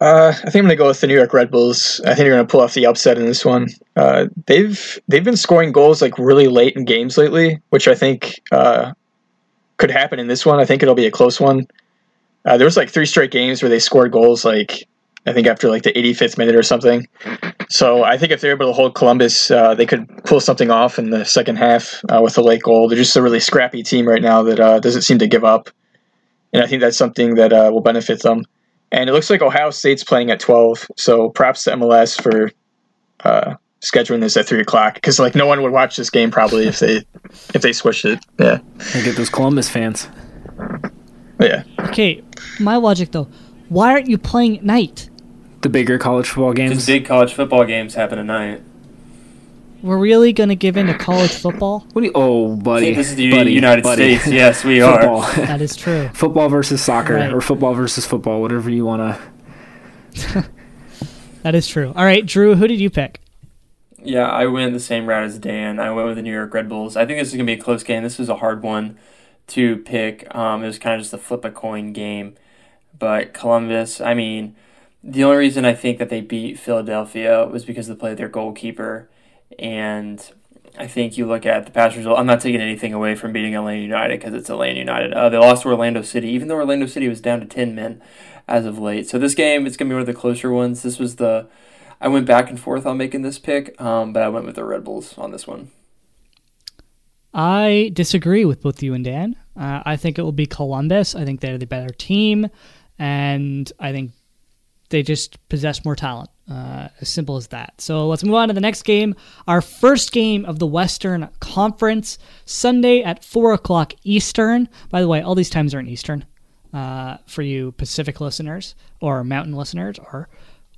S4: Uh, I think I'm gonna go with the New York Red Bulls. I think they're gonna pull off the upset in this one. Uh, they've they've been scoring goals like really late in games lately, which I think uh, could happen in this one. I think it'll be a close one. Uh, there was like three straight games where they scored goals like I think after like the 85th minute or something. So I think if they're able to hold Columbus, uh, they could pull something off in the second half uh, with a late goal. They're just a really scrappy team right now that uh, doesn't seem to give up, and I think that's something that uh, will benefit them. And it looks like Ohio State's playing at 12, so props to MLS for uh, scheduling this at three o'clock because like no one would watch this game probably if they if they switched it. Yeah,
S3: I get those Columbus fans.
S4: Oh, yeah.
S1: Okay, my logic though, why aren't you playing at night?
S3: The bigger college football
S2: Because
S3: games.
S2: big college football games happen at night.
S1: We're really going to give in to college football?
S3: What do you? Oh, buddy.
S2: This is the
S3: buddy,
S2: United
S3: buddy.
S2: States. Yes, we are.
S1: That is true.
S3: football versus soccer,
S1: Right.
S3: or football versus football, whatever you want to.
S1: That is true. All right, Drew, who did you pick?
S2: Yeah, I went the same route as Dan. I went with the New York Red Bulls. I think this is going to be a close game. This was a hard one to pick. Um, it was kind of just a flip a coin game. But Columbus, I mean, the only reason I think that they beat Philadelphia was because they played their goalkeeper. And I think you look at the past result. I'm not taking anything away from beating Atlanta United because it's Atlanta United. Uh, they lost to Orlando City, even though Orlando City was down to 10 men as of late. So this game, it's going to be one of the closer ones. This was the. I went back and forth on making this pick, um, but I went with the Red Bulls on this one.
S1: I disagree with both you and Dan. Uh, I think it will be Columbus. I think they're the better team, and I think they just possess more talent. Uh, as simple as that. So let's move on to the next game. Our first game of the Western Conference, Sunday at 4 o'clock Eastern. By the way, all these times are in Eastern uh, for you Pacific listeners or Mountain listeners or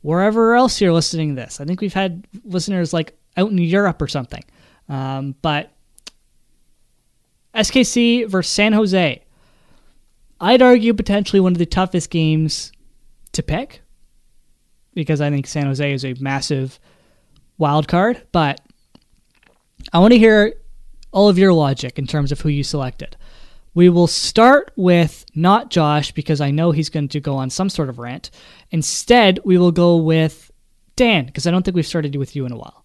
S1: wherever else you're listening to this. I think we've had listeners like out in Europe or something. Um, but SKC versus San Jose. I'd argue potentially one of the toughest games to pick because I think San Jose is a massive wild card. But I want to hear all of your logic in terms of who you selected. We will start with not Josh because I know he's going to go on some sort of rant. Instead, we will go with Dan because I don't think we've started with you in a while.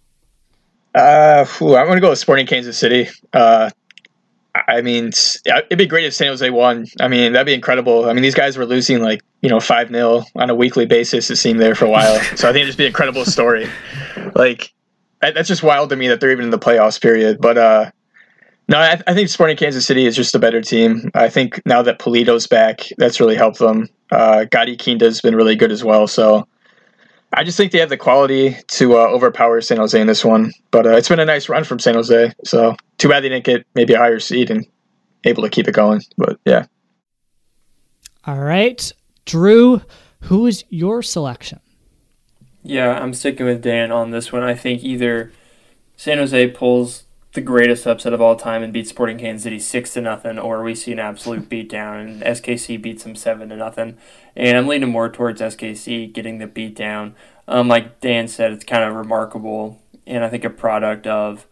S4: Uh, whew, I'm going to go with Sporting Kansas City. Uh, I mean, it'd be great if San Jose won. I mean, that'd be incredible. I mean, these guys were losing like, you know, 5 0 on a weekly basis, it seemed there for a while. so I think it'd just be an incredible story. like, that's just wild to me that they're even in the playoffs period. But, uh, no, I, I, think Sporting Kansas City is just a better team. I think now that Pulido's back, that's really helped them. Uh, Gadi Kinda's been really good as well. So I just think they have the quality to uh, overpower San Jose in this one. But uh, it's been a nice run from San Jose. So too bad they didn't get maybe a higher seed and able to keep it going. But yeah.
S1: All right, Drew, who is your selection?
S2: Yeah, I'm sticking with Dan on this one. I think either San Jose pulls the greatest upset of all time and beats Sporting Kansas City six to nothing, or we see an absolute beatdown and SKC beats them seven to nothing. And I'm leaning more towards SKC getting the beatdown. Um, like Dan said, it's kind of remarkable, and I think a product of.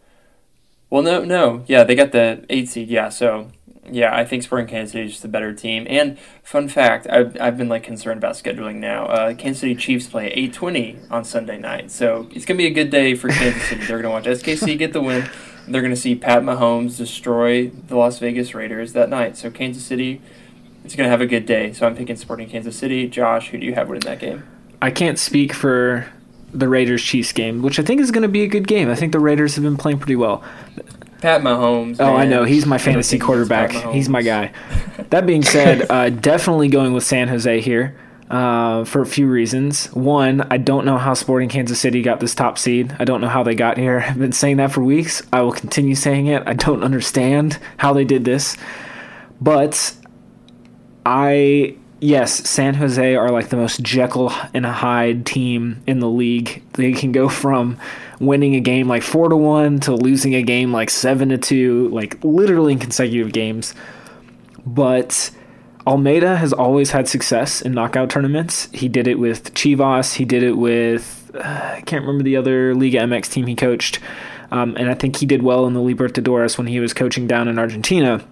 S2: Well, no, no, yeah, they got the eight seed, yeah. So, yeah, I think Sporting Kansas City is just a better team. And fun fact, I've, I've been like concerned about scheduling now. Uh, Kansas City Chiefs play eight twenty on Sunday night, so it's gonna be a good day for Kansas City. They're gonna watch SKC get the win. They're going to see Pat Mahomes destroy the Las Vegas Raiders that night. So Kansas City is going to have a good day. So I'm picking Sporting Kansas City. Josh, who do you have winning that game?
S3: I can't speak for the Raiders Chiefs game, which I think is going to be a good game. I think the Raiders have been playing pretty well.
S2: Pat Mahomes.
S3: Oh. I know. He's my fantasy quarterback. He's my guy. That being said, uh, definitely going with San Jose here uh, for a few reasons. One, I don't know how Sporting Kansas City got this top seed. I don't know how they got here. I've been saying that for weeks. I will continue saying it. I don't understand how they did this. But I, yes, San Jose are like the most Jekyll and Hyde team in the league. They can go from winning a game like 4 to 1 to losing a game like 7 to 2, like literally in consecutive games. But Almeyda has always had success in knockout tournaments. He did it with Chivas. He did it with uh, I can't remember the other Liga MX team he coached, um, and I think he did well in the Libertadores when he was coaching down in Argentina.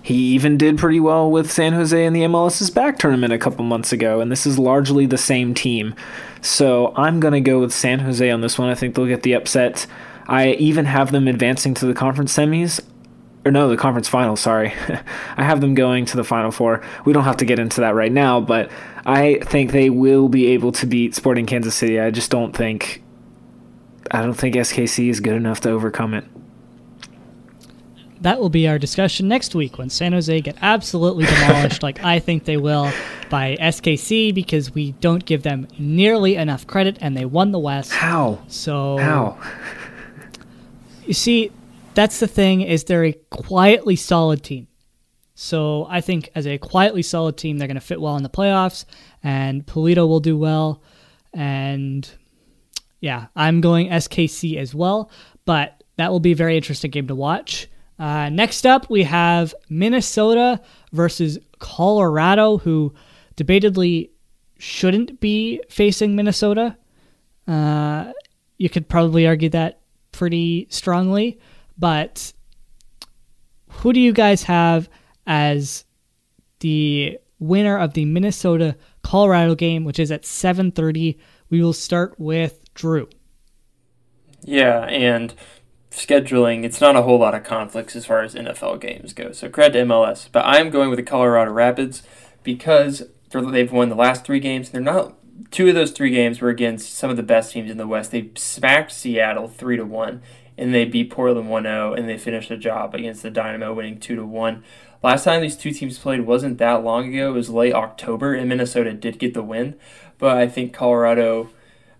S3: He even did pretty well with San Jose in the MLS is Back tournament a couple months ago, and this is largely the same team. So I'm going to go with San Jose on this one. I think they'll get the upset. I even have them advancing to the conference semis or no, the conference final, sorry. I have them going to the final four. We don't have to get into that right now, but I think they will be able to beat Sporting Kansas City. I just don't think I don't think SKC is good enough to overcome it.
S1: That will be our discussion next week when San Jose get absolutely demolished, like I think they will, by SKC because we don't give them nearly enough credit and they won the West.
S3: How?
S1: So
S3: how?
S1: You see, that's the thing is they're a quietly solid team. So I think as a quietly solid team, they're going to fit well in the playoffs, and Pulido will do well. And yeah, I'm going SKC as well, but that will be a very interesting game to watch. Uh, next up, we have Minnesota versus Colorado, who debatedly shouldn't be facing Minnesota. Uh, you could probably argue that pretty strongly. But who do you guys have as the winner of the Minnesota Colorado game, which is at 7:30? We will start with Drew.
S2: Yeah, and scheduling, it's not a whole lot of conflicts as far as NFL games go. So credit to MLS, but I'm going with the Colorado Rapids because they've won the last three games. They're not two of those three games were against some of the best teams in the West. They smacked Seattle three to one, and they beat Portland 1-0 and they finished the job against the Dynamo winning 2 to 1. Last time these two teams played wasn't that long ago. It was late October and Minnesota did get the win, but I think Colorado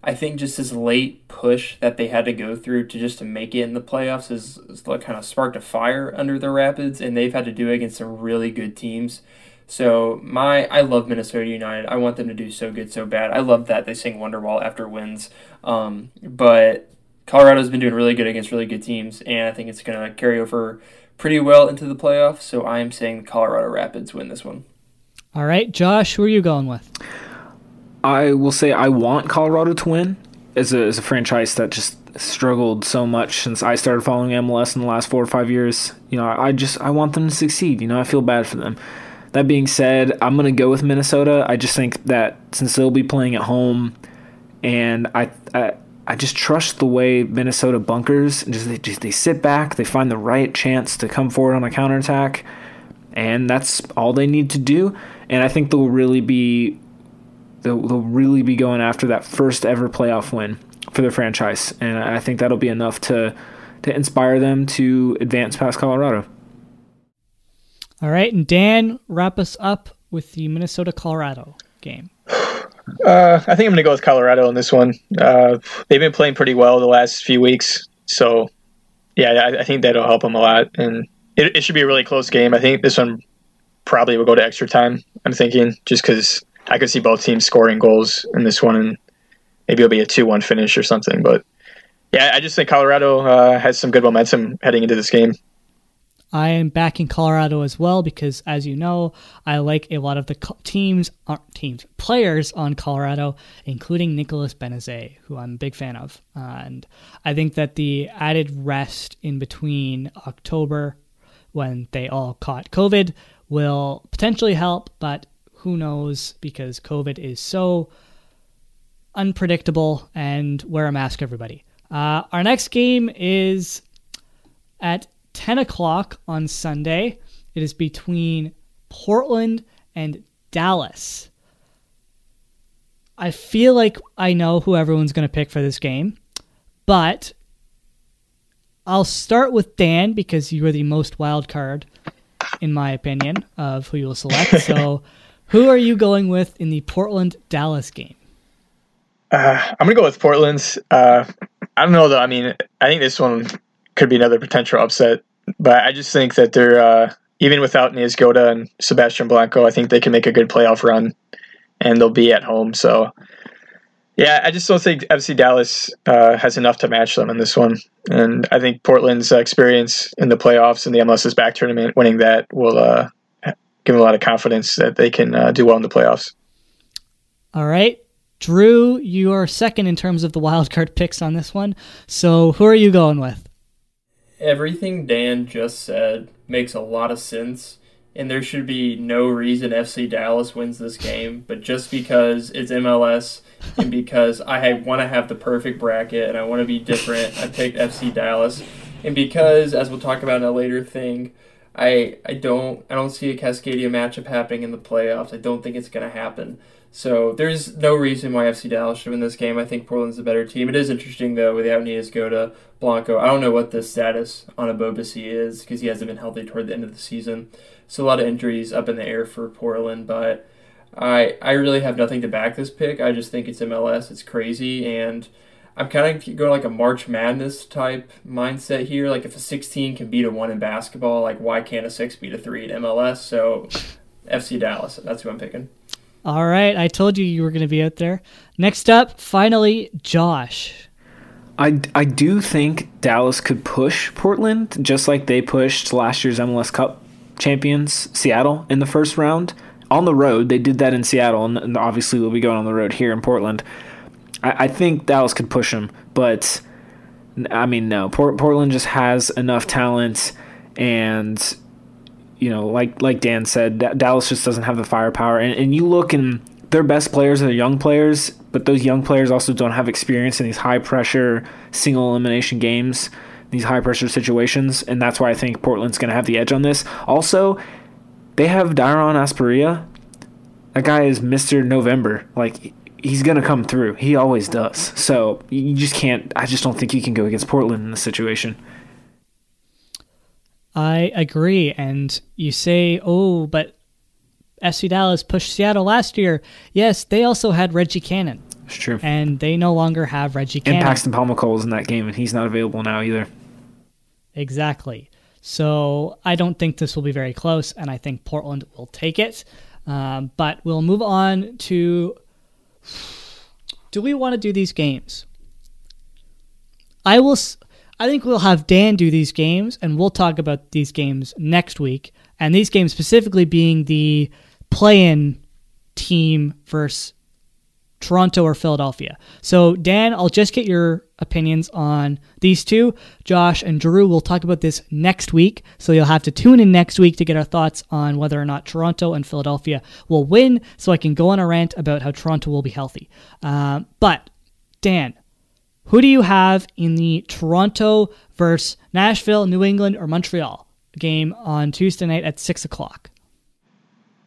S2: I think just this late push that they had to go through to just to make it in the playoffs is, is like kind of sparked a fire under the Rapids and they've had to do it against some really good teams. So my I love Minnesota United. I want them to do so good, so bad. I love that they sing Wonderwall after wins. Um, but Colorado's been doing really good against really good teams, and I think it's going to carry over pretty well into the playoffs. So I am saying the Colorado Rapids win this one.
S1: All right, Josh, who are you going with?
S3: I will say I want Colorado to win as a, as a franchise that just struggled so much since I started following MLS in the last four or five years. You know, I just I want them to succeed. You know, I feel bad for them. That being said, I'm gonna go with Minnesota. I just think that since they'll be playing at home, and I I, I just trust the way Minnesota bunkers. Just they just they sit back, they find the right chance to come forward on a counterattack, and that's all they need to do. And I think they'll really be they'll, they'll really be going after that first ever playoff win for the franchise, and I think that'll be enough to to inspire them to advance past Colorado.
S1: All right, and Dan, wrap us up with the Minnesota Colorado game.
S4: Uh, I think I'm going to go with Colorado in this one. Uh, they've been playing pretty well the last few weeks, so yeah, I, I think that'll help them a lot, and it, it, should be a really close game. I think this one probably will go to extra time. I'm thinking just because I could see both teams scoring goals in this one, and maybe it'll be a two-one finish or something. But yeah, I just think Colorado uh, has some good momentum heading into this game.
S1: I am back in Colorado as well because, as you know, I like a lot of the teams, uh, teams, players on Colorado, including Nicolas Benezet, who I'm a big fan of. And I think that the added rest in between October, when they all caught COVID, will potentially help, but who knows because COVID is so unpredictable and wear a mask, everybody. Uh, our next game is at 10 o'clock on Sunday. It is between Portland and Dallas. I feel like I know who everyone's going to pick for this game, but I'll start with Dan because you are the most wild card, in my opinion, of who you'll select. So, who are you going with in the Portland Dallas game?
S4: Uh, I'm gonna go with Portland's. Uh, I don't know though. I mean, I think this one could be another potential upset, but I just think that they're uh, even without Niezgoda and Sebastian Blanco, I think they can make a good playoff run, and they'll be at home. So, yeah, I just don't think FC Dallas uh, has enough to match them in this one, and I think Portland's experience in the playoffs and the MLS is Back tournament, winning that, will uh, give them a lot of confidence that they can uh, do well in the playoffs.
S1: All right. Drew, you are second in terms of the wildcard picks on this one. So who are you going with?
S2: Everything Dan just said makes a lot of sense, and there should be no reason FC Dallas wins this game, but just because it's MLS and because I want to have the perfect bracket and I want to be different, I picked FC Dallas. And because, as we'll talk about in a later thing, I I don't I don't see a Cascadia matchup happening in the playoffs. I don't think it's going to happen. So there's no reason why FC Dallas should win this game. I think Portland's a better team. It is interesting though without Niezgoda, Blanco. I don't know what the status on Ebobisse is because he hasn't been healthy toward the end of the season. So a lot of injuries up in the air for Portland, but I I really have nothing to back this pick. I just think it's MLS. It's crazy and. I'm kind of going like a March Madness type mindset here. Like if a 16 can beat a one in basketball, like why can't a six beat a three in MLS? So FC Dallas, that's who I'm picking.
S1: All right, I told you you were going to be out there. Next up, finally, Josh.
S3: I, I do think Dallas could push Portland just like they pushed last year's MLS Cup champions Seattle in the first round on the road. They did that in Seattle, and obviously they'll be going on the road here in Portland. I, I think Dallas could push them, but I mean, no. Port, Portland just has enough talent and you know, like like Dan said, Dallas just doesn't have the firepower. And, and you look and their best players are young players, but those young players also don't have experience in these high pressure single elimination games, these high pressure situations, and that's why I think Portland's going to have the edge on this. Also, they have Dairon Asprilla. That guy is Mr. November. Like he's going to come through. He always does. So, you just can't I just don't think you can go against Portland in this situation.
S1: I agree. And you say, oh, but FC Dallas pushed Seattle last year. Yes, they also had Reggie Cannon.
S3: It's true.
S1: And they no longer have Reggie Cannon.
S3: And Paxton Pomykal was in that game, and he's not available now either.
S1: Exactly. So I don't think this will be very close, and I think Portland will take it. Um, but we'll move on to do we want to do these games? I will. I think we'll have Dan do these games, and we'll talk about these games next week. And these games specifically being the play-in team versus Toronto or Philadelphia. So, Dan, I'll just get your opinions on these two. Josh and Drew will talk about this next week. So, you'll have to tune in next week to get our thoughts on whether or not Toronto and Philadelphia will win. So, I can go on a rant about how Toronto will be healthy. Um, but, Dan, who do you have in the Toronto versus Nashville, New England, or Montreal game on Tuesday night at 6 o'clock?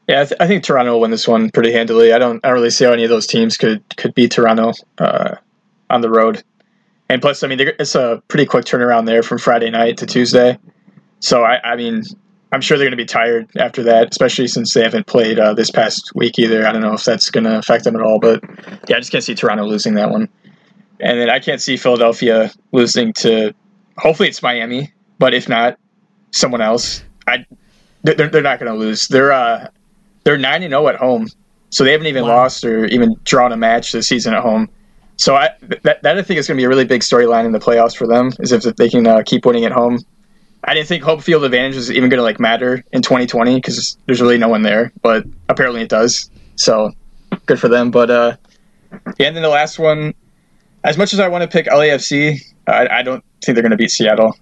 S4: Yeah, I, th- I, think Toronto will win this one pretty handily. I don't, I don't really see how any of those teams could could beat Toronto uh, on the road. And plus, I mean, it's a pretty quick turnaround there from Friday night to Tuesday. So I, I mean, I'm sure they're going to be tired after that, especially since they haven't played uh, this past week either. I don't know if that's going to affect them at all, but yeah, I just can't see Toronto losing that one. And then I can't see Philadelphia losing to. Hopefully, it's Miami, but if not, someone else. I they're, they're not going to lose. They're uh, they're nine and zero oh at home, so they haven't even wow. lost or even drawn a match this season at home. So I that, that I think is going to be a really big storyline in the playoffs for them is if, if they can uh, keep winning at home. I didn't think home field advantage was even going to like matter in 2020 because there's really no one there, but apparently it does. So good for them. But uh, yeah, and then the last one, as much as I want to pick LAFC, I, I don't think they're going to beat Seattle.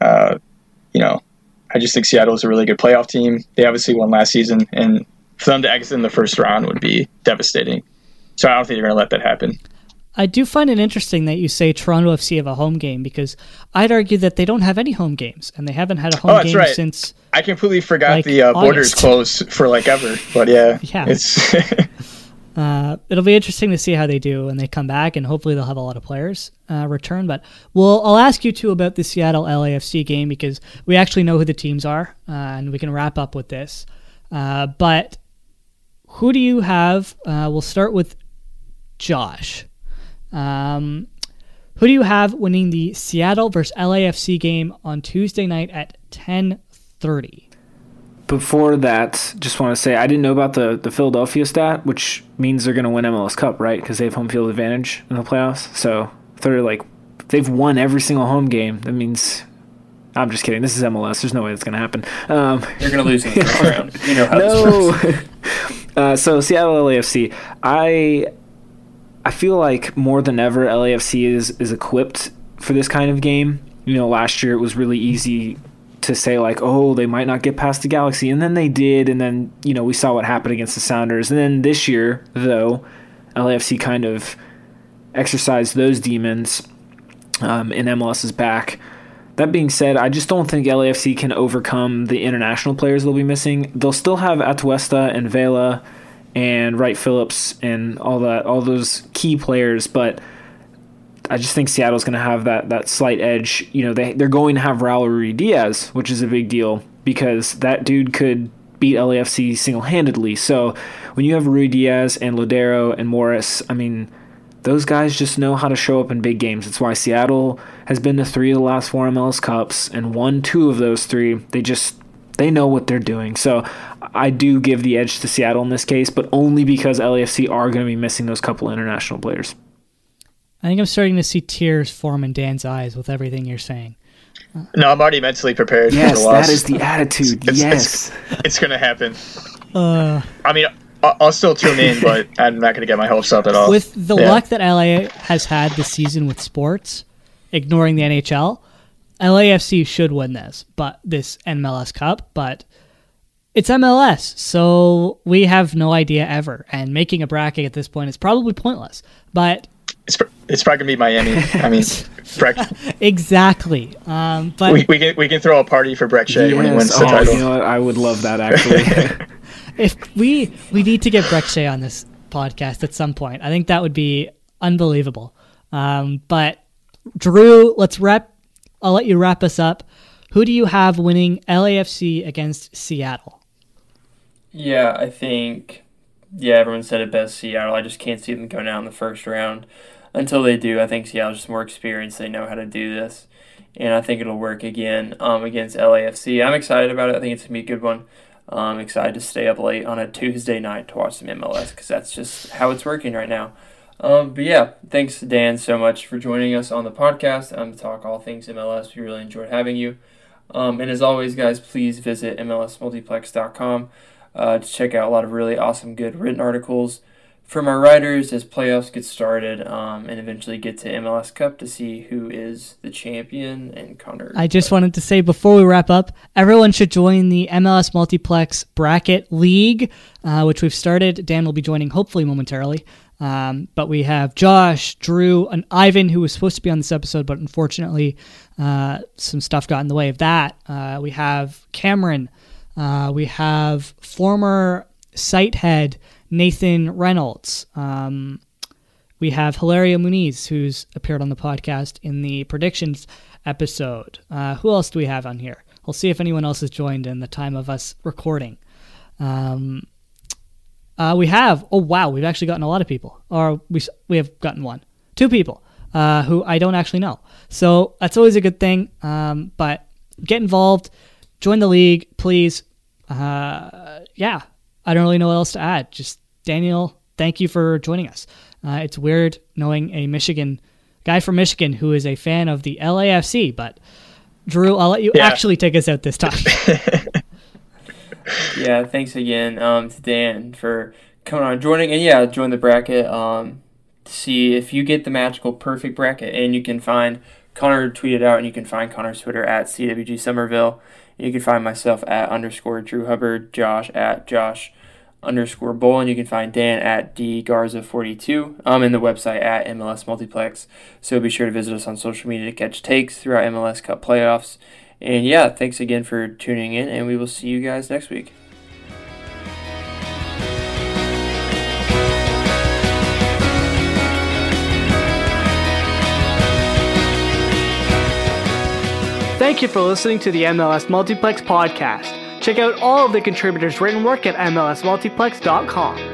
S4: Uh, you know, I just think Seattle is a really good playoff team. They obviously won last season, and for them to exit in the first round would be devastating. So I don't think they're going to let that happen.
S1: I do find it interesting that you say Toronto FC have a home game because I'd argue that they don't have any home games and they haven't had a home oh, game right. since.
S4: I completely forgot like, the uh, borders closed for like ever, but yeah,
S1: yeah, it's. uh, it'll be interesting to see how they do when they come back, and hopefully they'll have a lot of players uh, return. But well, I'll ask you too about the Seattle LAFC game because we actually know who the teams are, uh, and we can wrap up with this. Uh, but who do you have? Uh, we'll start with Josh. Um, who do you have winning the Seattle versus LAFC game on Tuesday night at 10:30?
S3: Before that, just want to say I didn't know about the the Philadelphia stat, which means they're going to win MLS Cup, right? Because they have home field advantage in the playoffs. So they're like they've won every single home game. That means I'm just kidding. This is MLS. There's no way that's going to happen. Um,
S2: They're going to lose in the first round. You know how no. this works.
S3: Uh, so Seattle LAFC, I I feel like more than ever LAFC is is equipped for this kind of game. You know, last year it was really easy to say like, oh, they might not get past the Galaxy, and then they did, and then you know we saw what happened against the Sounders, and then this year though, LAFC kind of exercised those demons um, in MLS is Back. That being said, I just don't think LAFC can overcome the international players they'll be missing. They'll still have Atuesta and Vela and Wright Phillips and all that, all those key players, but I just think Seattle's going to have that that slight edge. You know, they they're going to have Raul Ruidíaz, which is a big deal because that dude could beat LAFC single handedly. So when you have Ruidíaz and Lodeiro and Morris, I mean those guys just know how to show up in big games. That's why Seattle has been to three of the last four MLS Cups and won two of those three. They just they know what they're doing. So I do give the edge to Seattle in this case, but only because LAFC are going to be missing those couple international players.
S1: I think I'm starting to see tears form in Dan's eyes with everything you're saying.
S4: No, I'm already mentally prepared.
S3: Yes, that is the attitude. It's, yes,
S4: it's, it's going to happen. Uh, I mean, I'll still tune in, but I'm not going to get my hopes up at all.
S1: With the yeah. luck that LA has had this season with sports, ignoring the NHL, LAFC should win this, but this MLS Cup, but it's MLS, so we have no idea ever. And making a bracket at this point is probably pointless. But
S4: it's, it's probably gonna be Miami. I mean, Brek.
S1: exactly. Um, but
S4: we, we, can we can throw a party for Brek Shea yes. when he wins the oh, title.
S3: You know what? I would love that actually.
S1: if we we need to get Brek Shea on this podcast at some point, I think that would be unbelievable. Um, but Drew, let's wrap. I'll let you wrap us up. Who do you have winning LAFC against Seattle?
S2: Yeah, I think. Yeah, everyone said it best. Seattle. I just can't see them going out in the first round. Until they do, I think Seattle's just more experienced. They know how to do this, and I think it'll work again um, against LAFC. I'm excited about it. I think it's gonna be a good one. I'm excited to stay up late on a Tuesday night to watch some MLS because that's just how it's working right now. Um, but yeah, thanks Dan so much for joining us on the podcast um, to talk all things MLS. We really enjoyed having you. Um, and as always, guys, please visit MLSmultiplex.com uh, to check out a lot of really awesome, good written articles from our writers as playoffs get started um, and eventually get to MLS Cup to see who is the champion and Connor.
S1: I just wanted to say before we wrap up, everyone should join the MLS Multiplex Bracket League, uh, which we've started. Dan will be joining hopefully momentarily. Um, but we have Josh, Drew, and Ivan, who was supposed to be on this episode, but unfortunately, uh, some stuff got in the way of that. Uh, we have Cameron. Uh, we have former site head Nathan Reynolds. Um, we have Hilaria Muniz, who's appeared on the podcast in the predictions episode. Uh, who else do we have on here? We'll see if anyone else has joined in the time of us recording. Um, uh, we have. Oh wow, we've actually gotten a lot of people, or we we have gotten one, two people uh, who I don't actually know. So that's always a good thing. Um, but get involved, join the league, please. Uh, yeah, I don't really know what else to add. Just Daniel, thank you for joining us. Uh, it's weird knowing a Michigan guy from Michigan who is a fan of the LAFC, but Drew, I'll let you yeah. actually take us out this time.
S2: yeah, thanks again um, to Dan for coming on, joining, and yeah, join the bracket. Um, see if you get the magical perfect bracket, and you can find Connor tweeted out, and you can find Connor's Twitter at CWG Somerville. You can find myself at underscore Drew Hubbard, Josh at Josh underscore bowl, and you can find Dan at dgarza42 um, and the website at MLS Multiplex. So be sure to visit us on social media to catch takes throughout MLS Cup playoffs. And yeah, thanks again for tuning in, and we will see you guys next week.
S1: Thank you for listening to the MLS Multiplex podcast. Check out all of the contributors' written work at MLSMultiplex.com.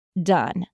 S5: done.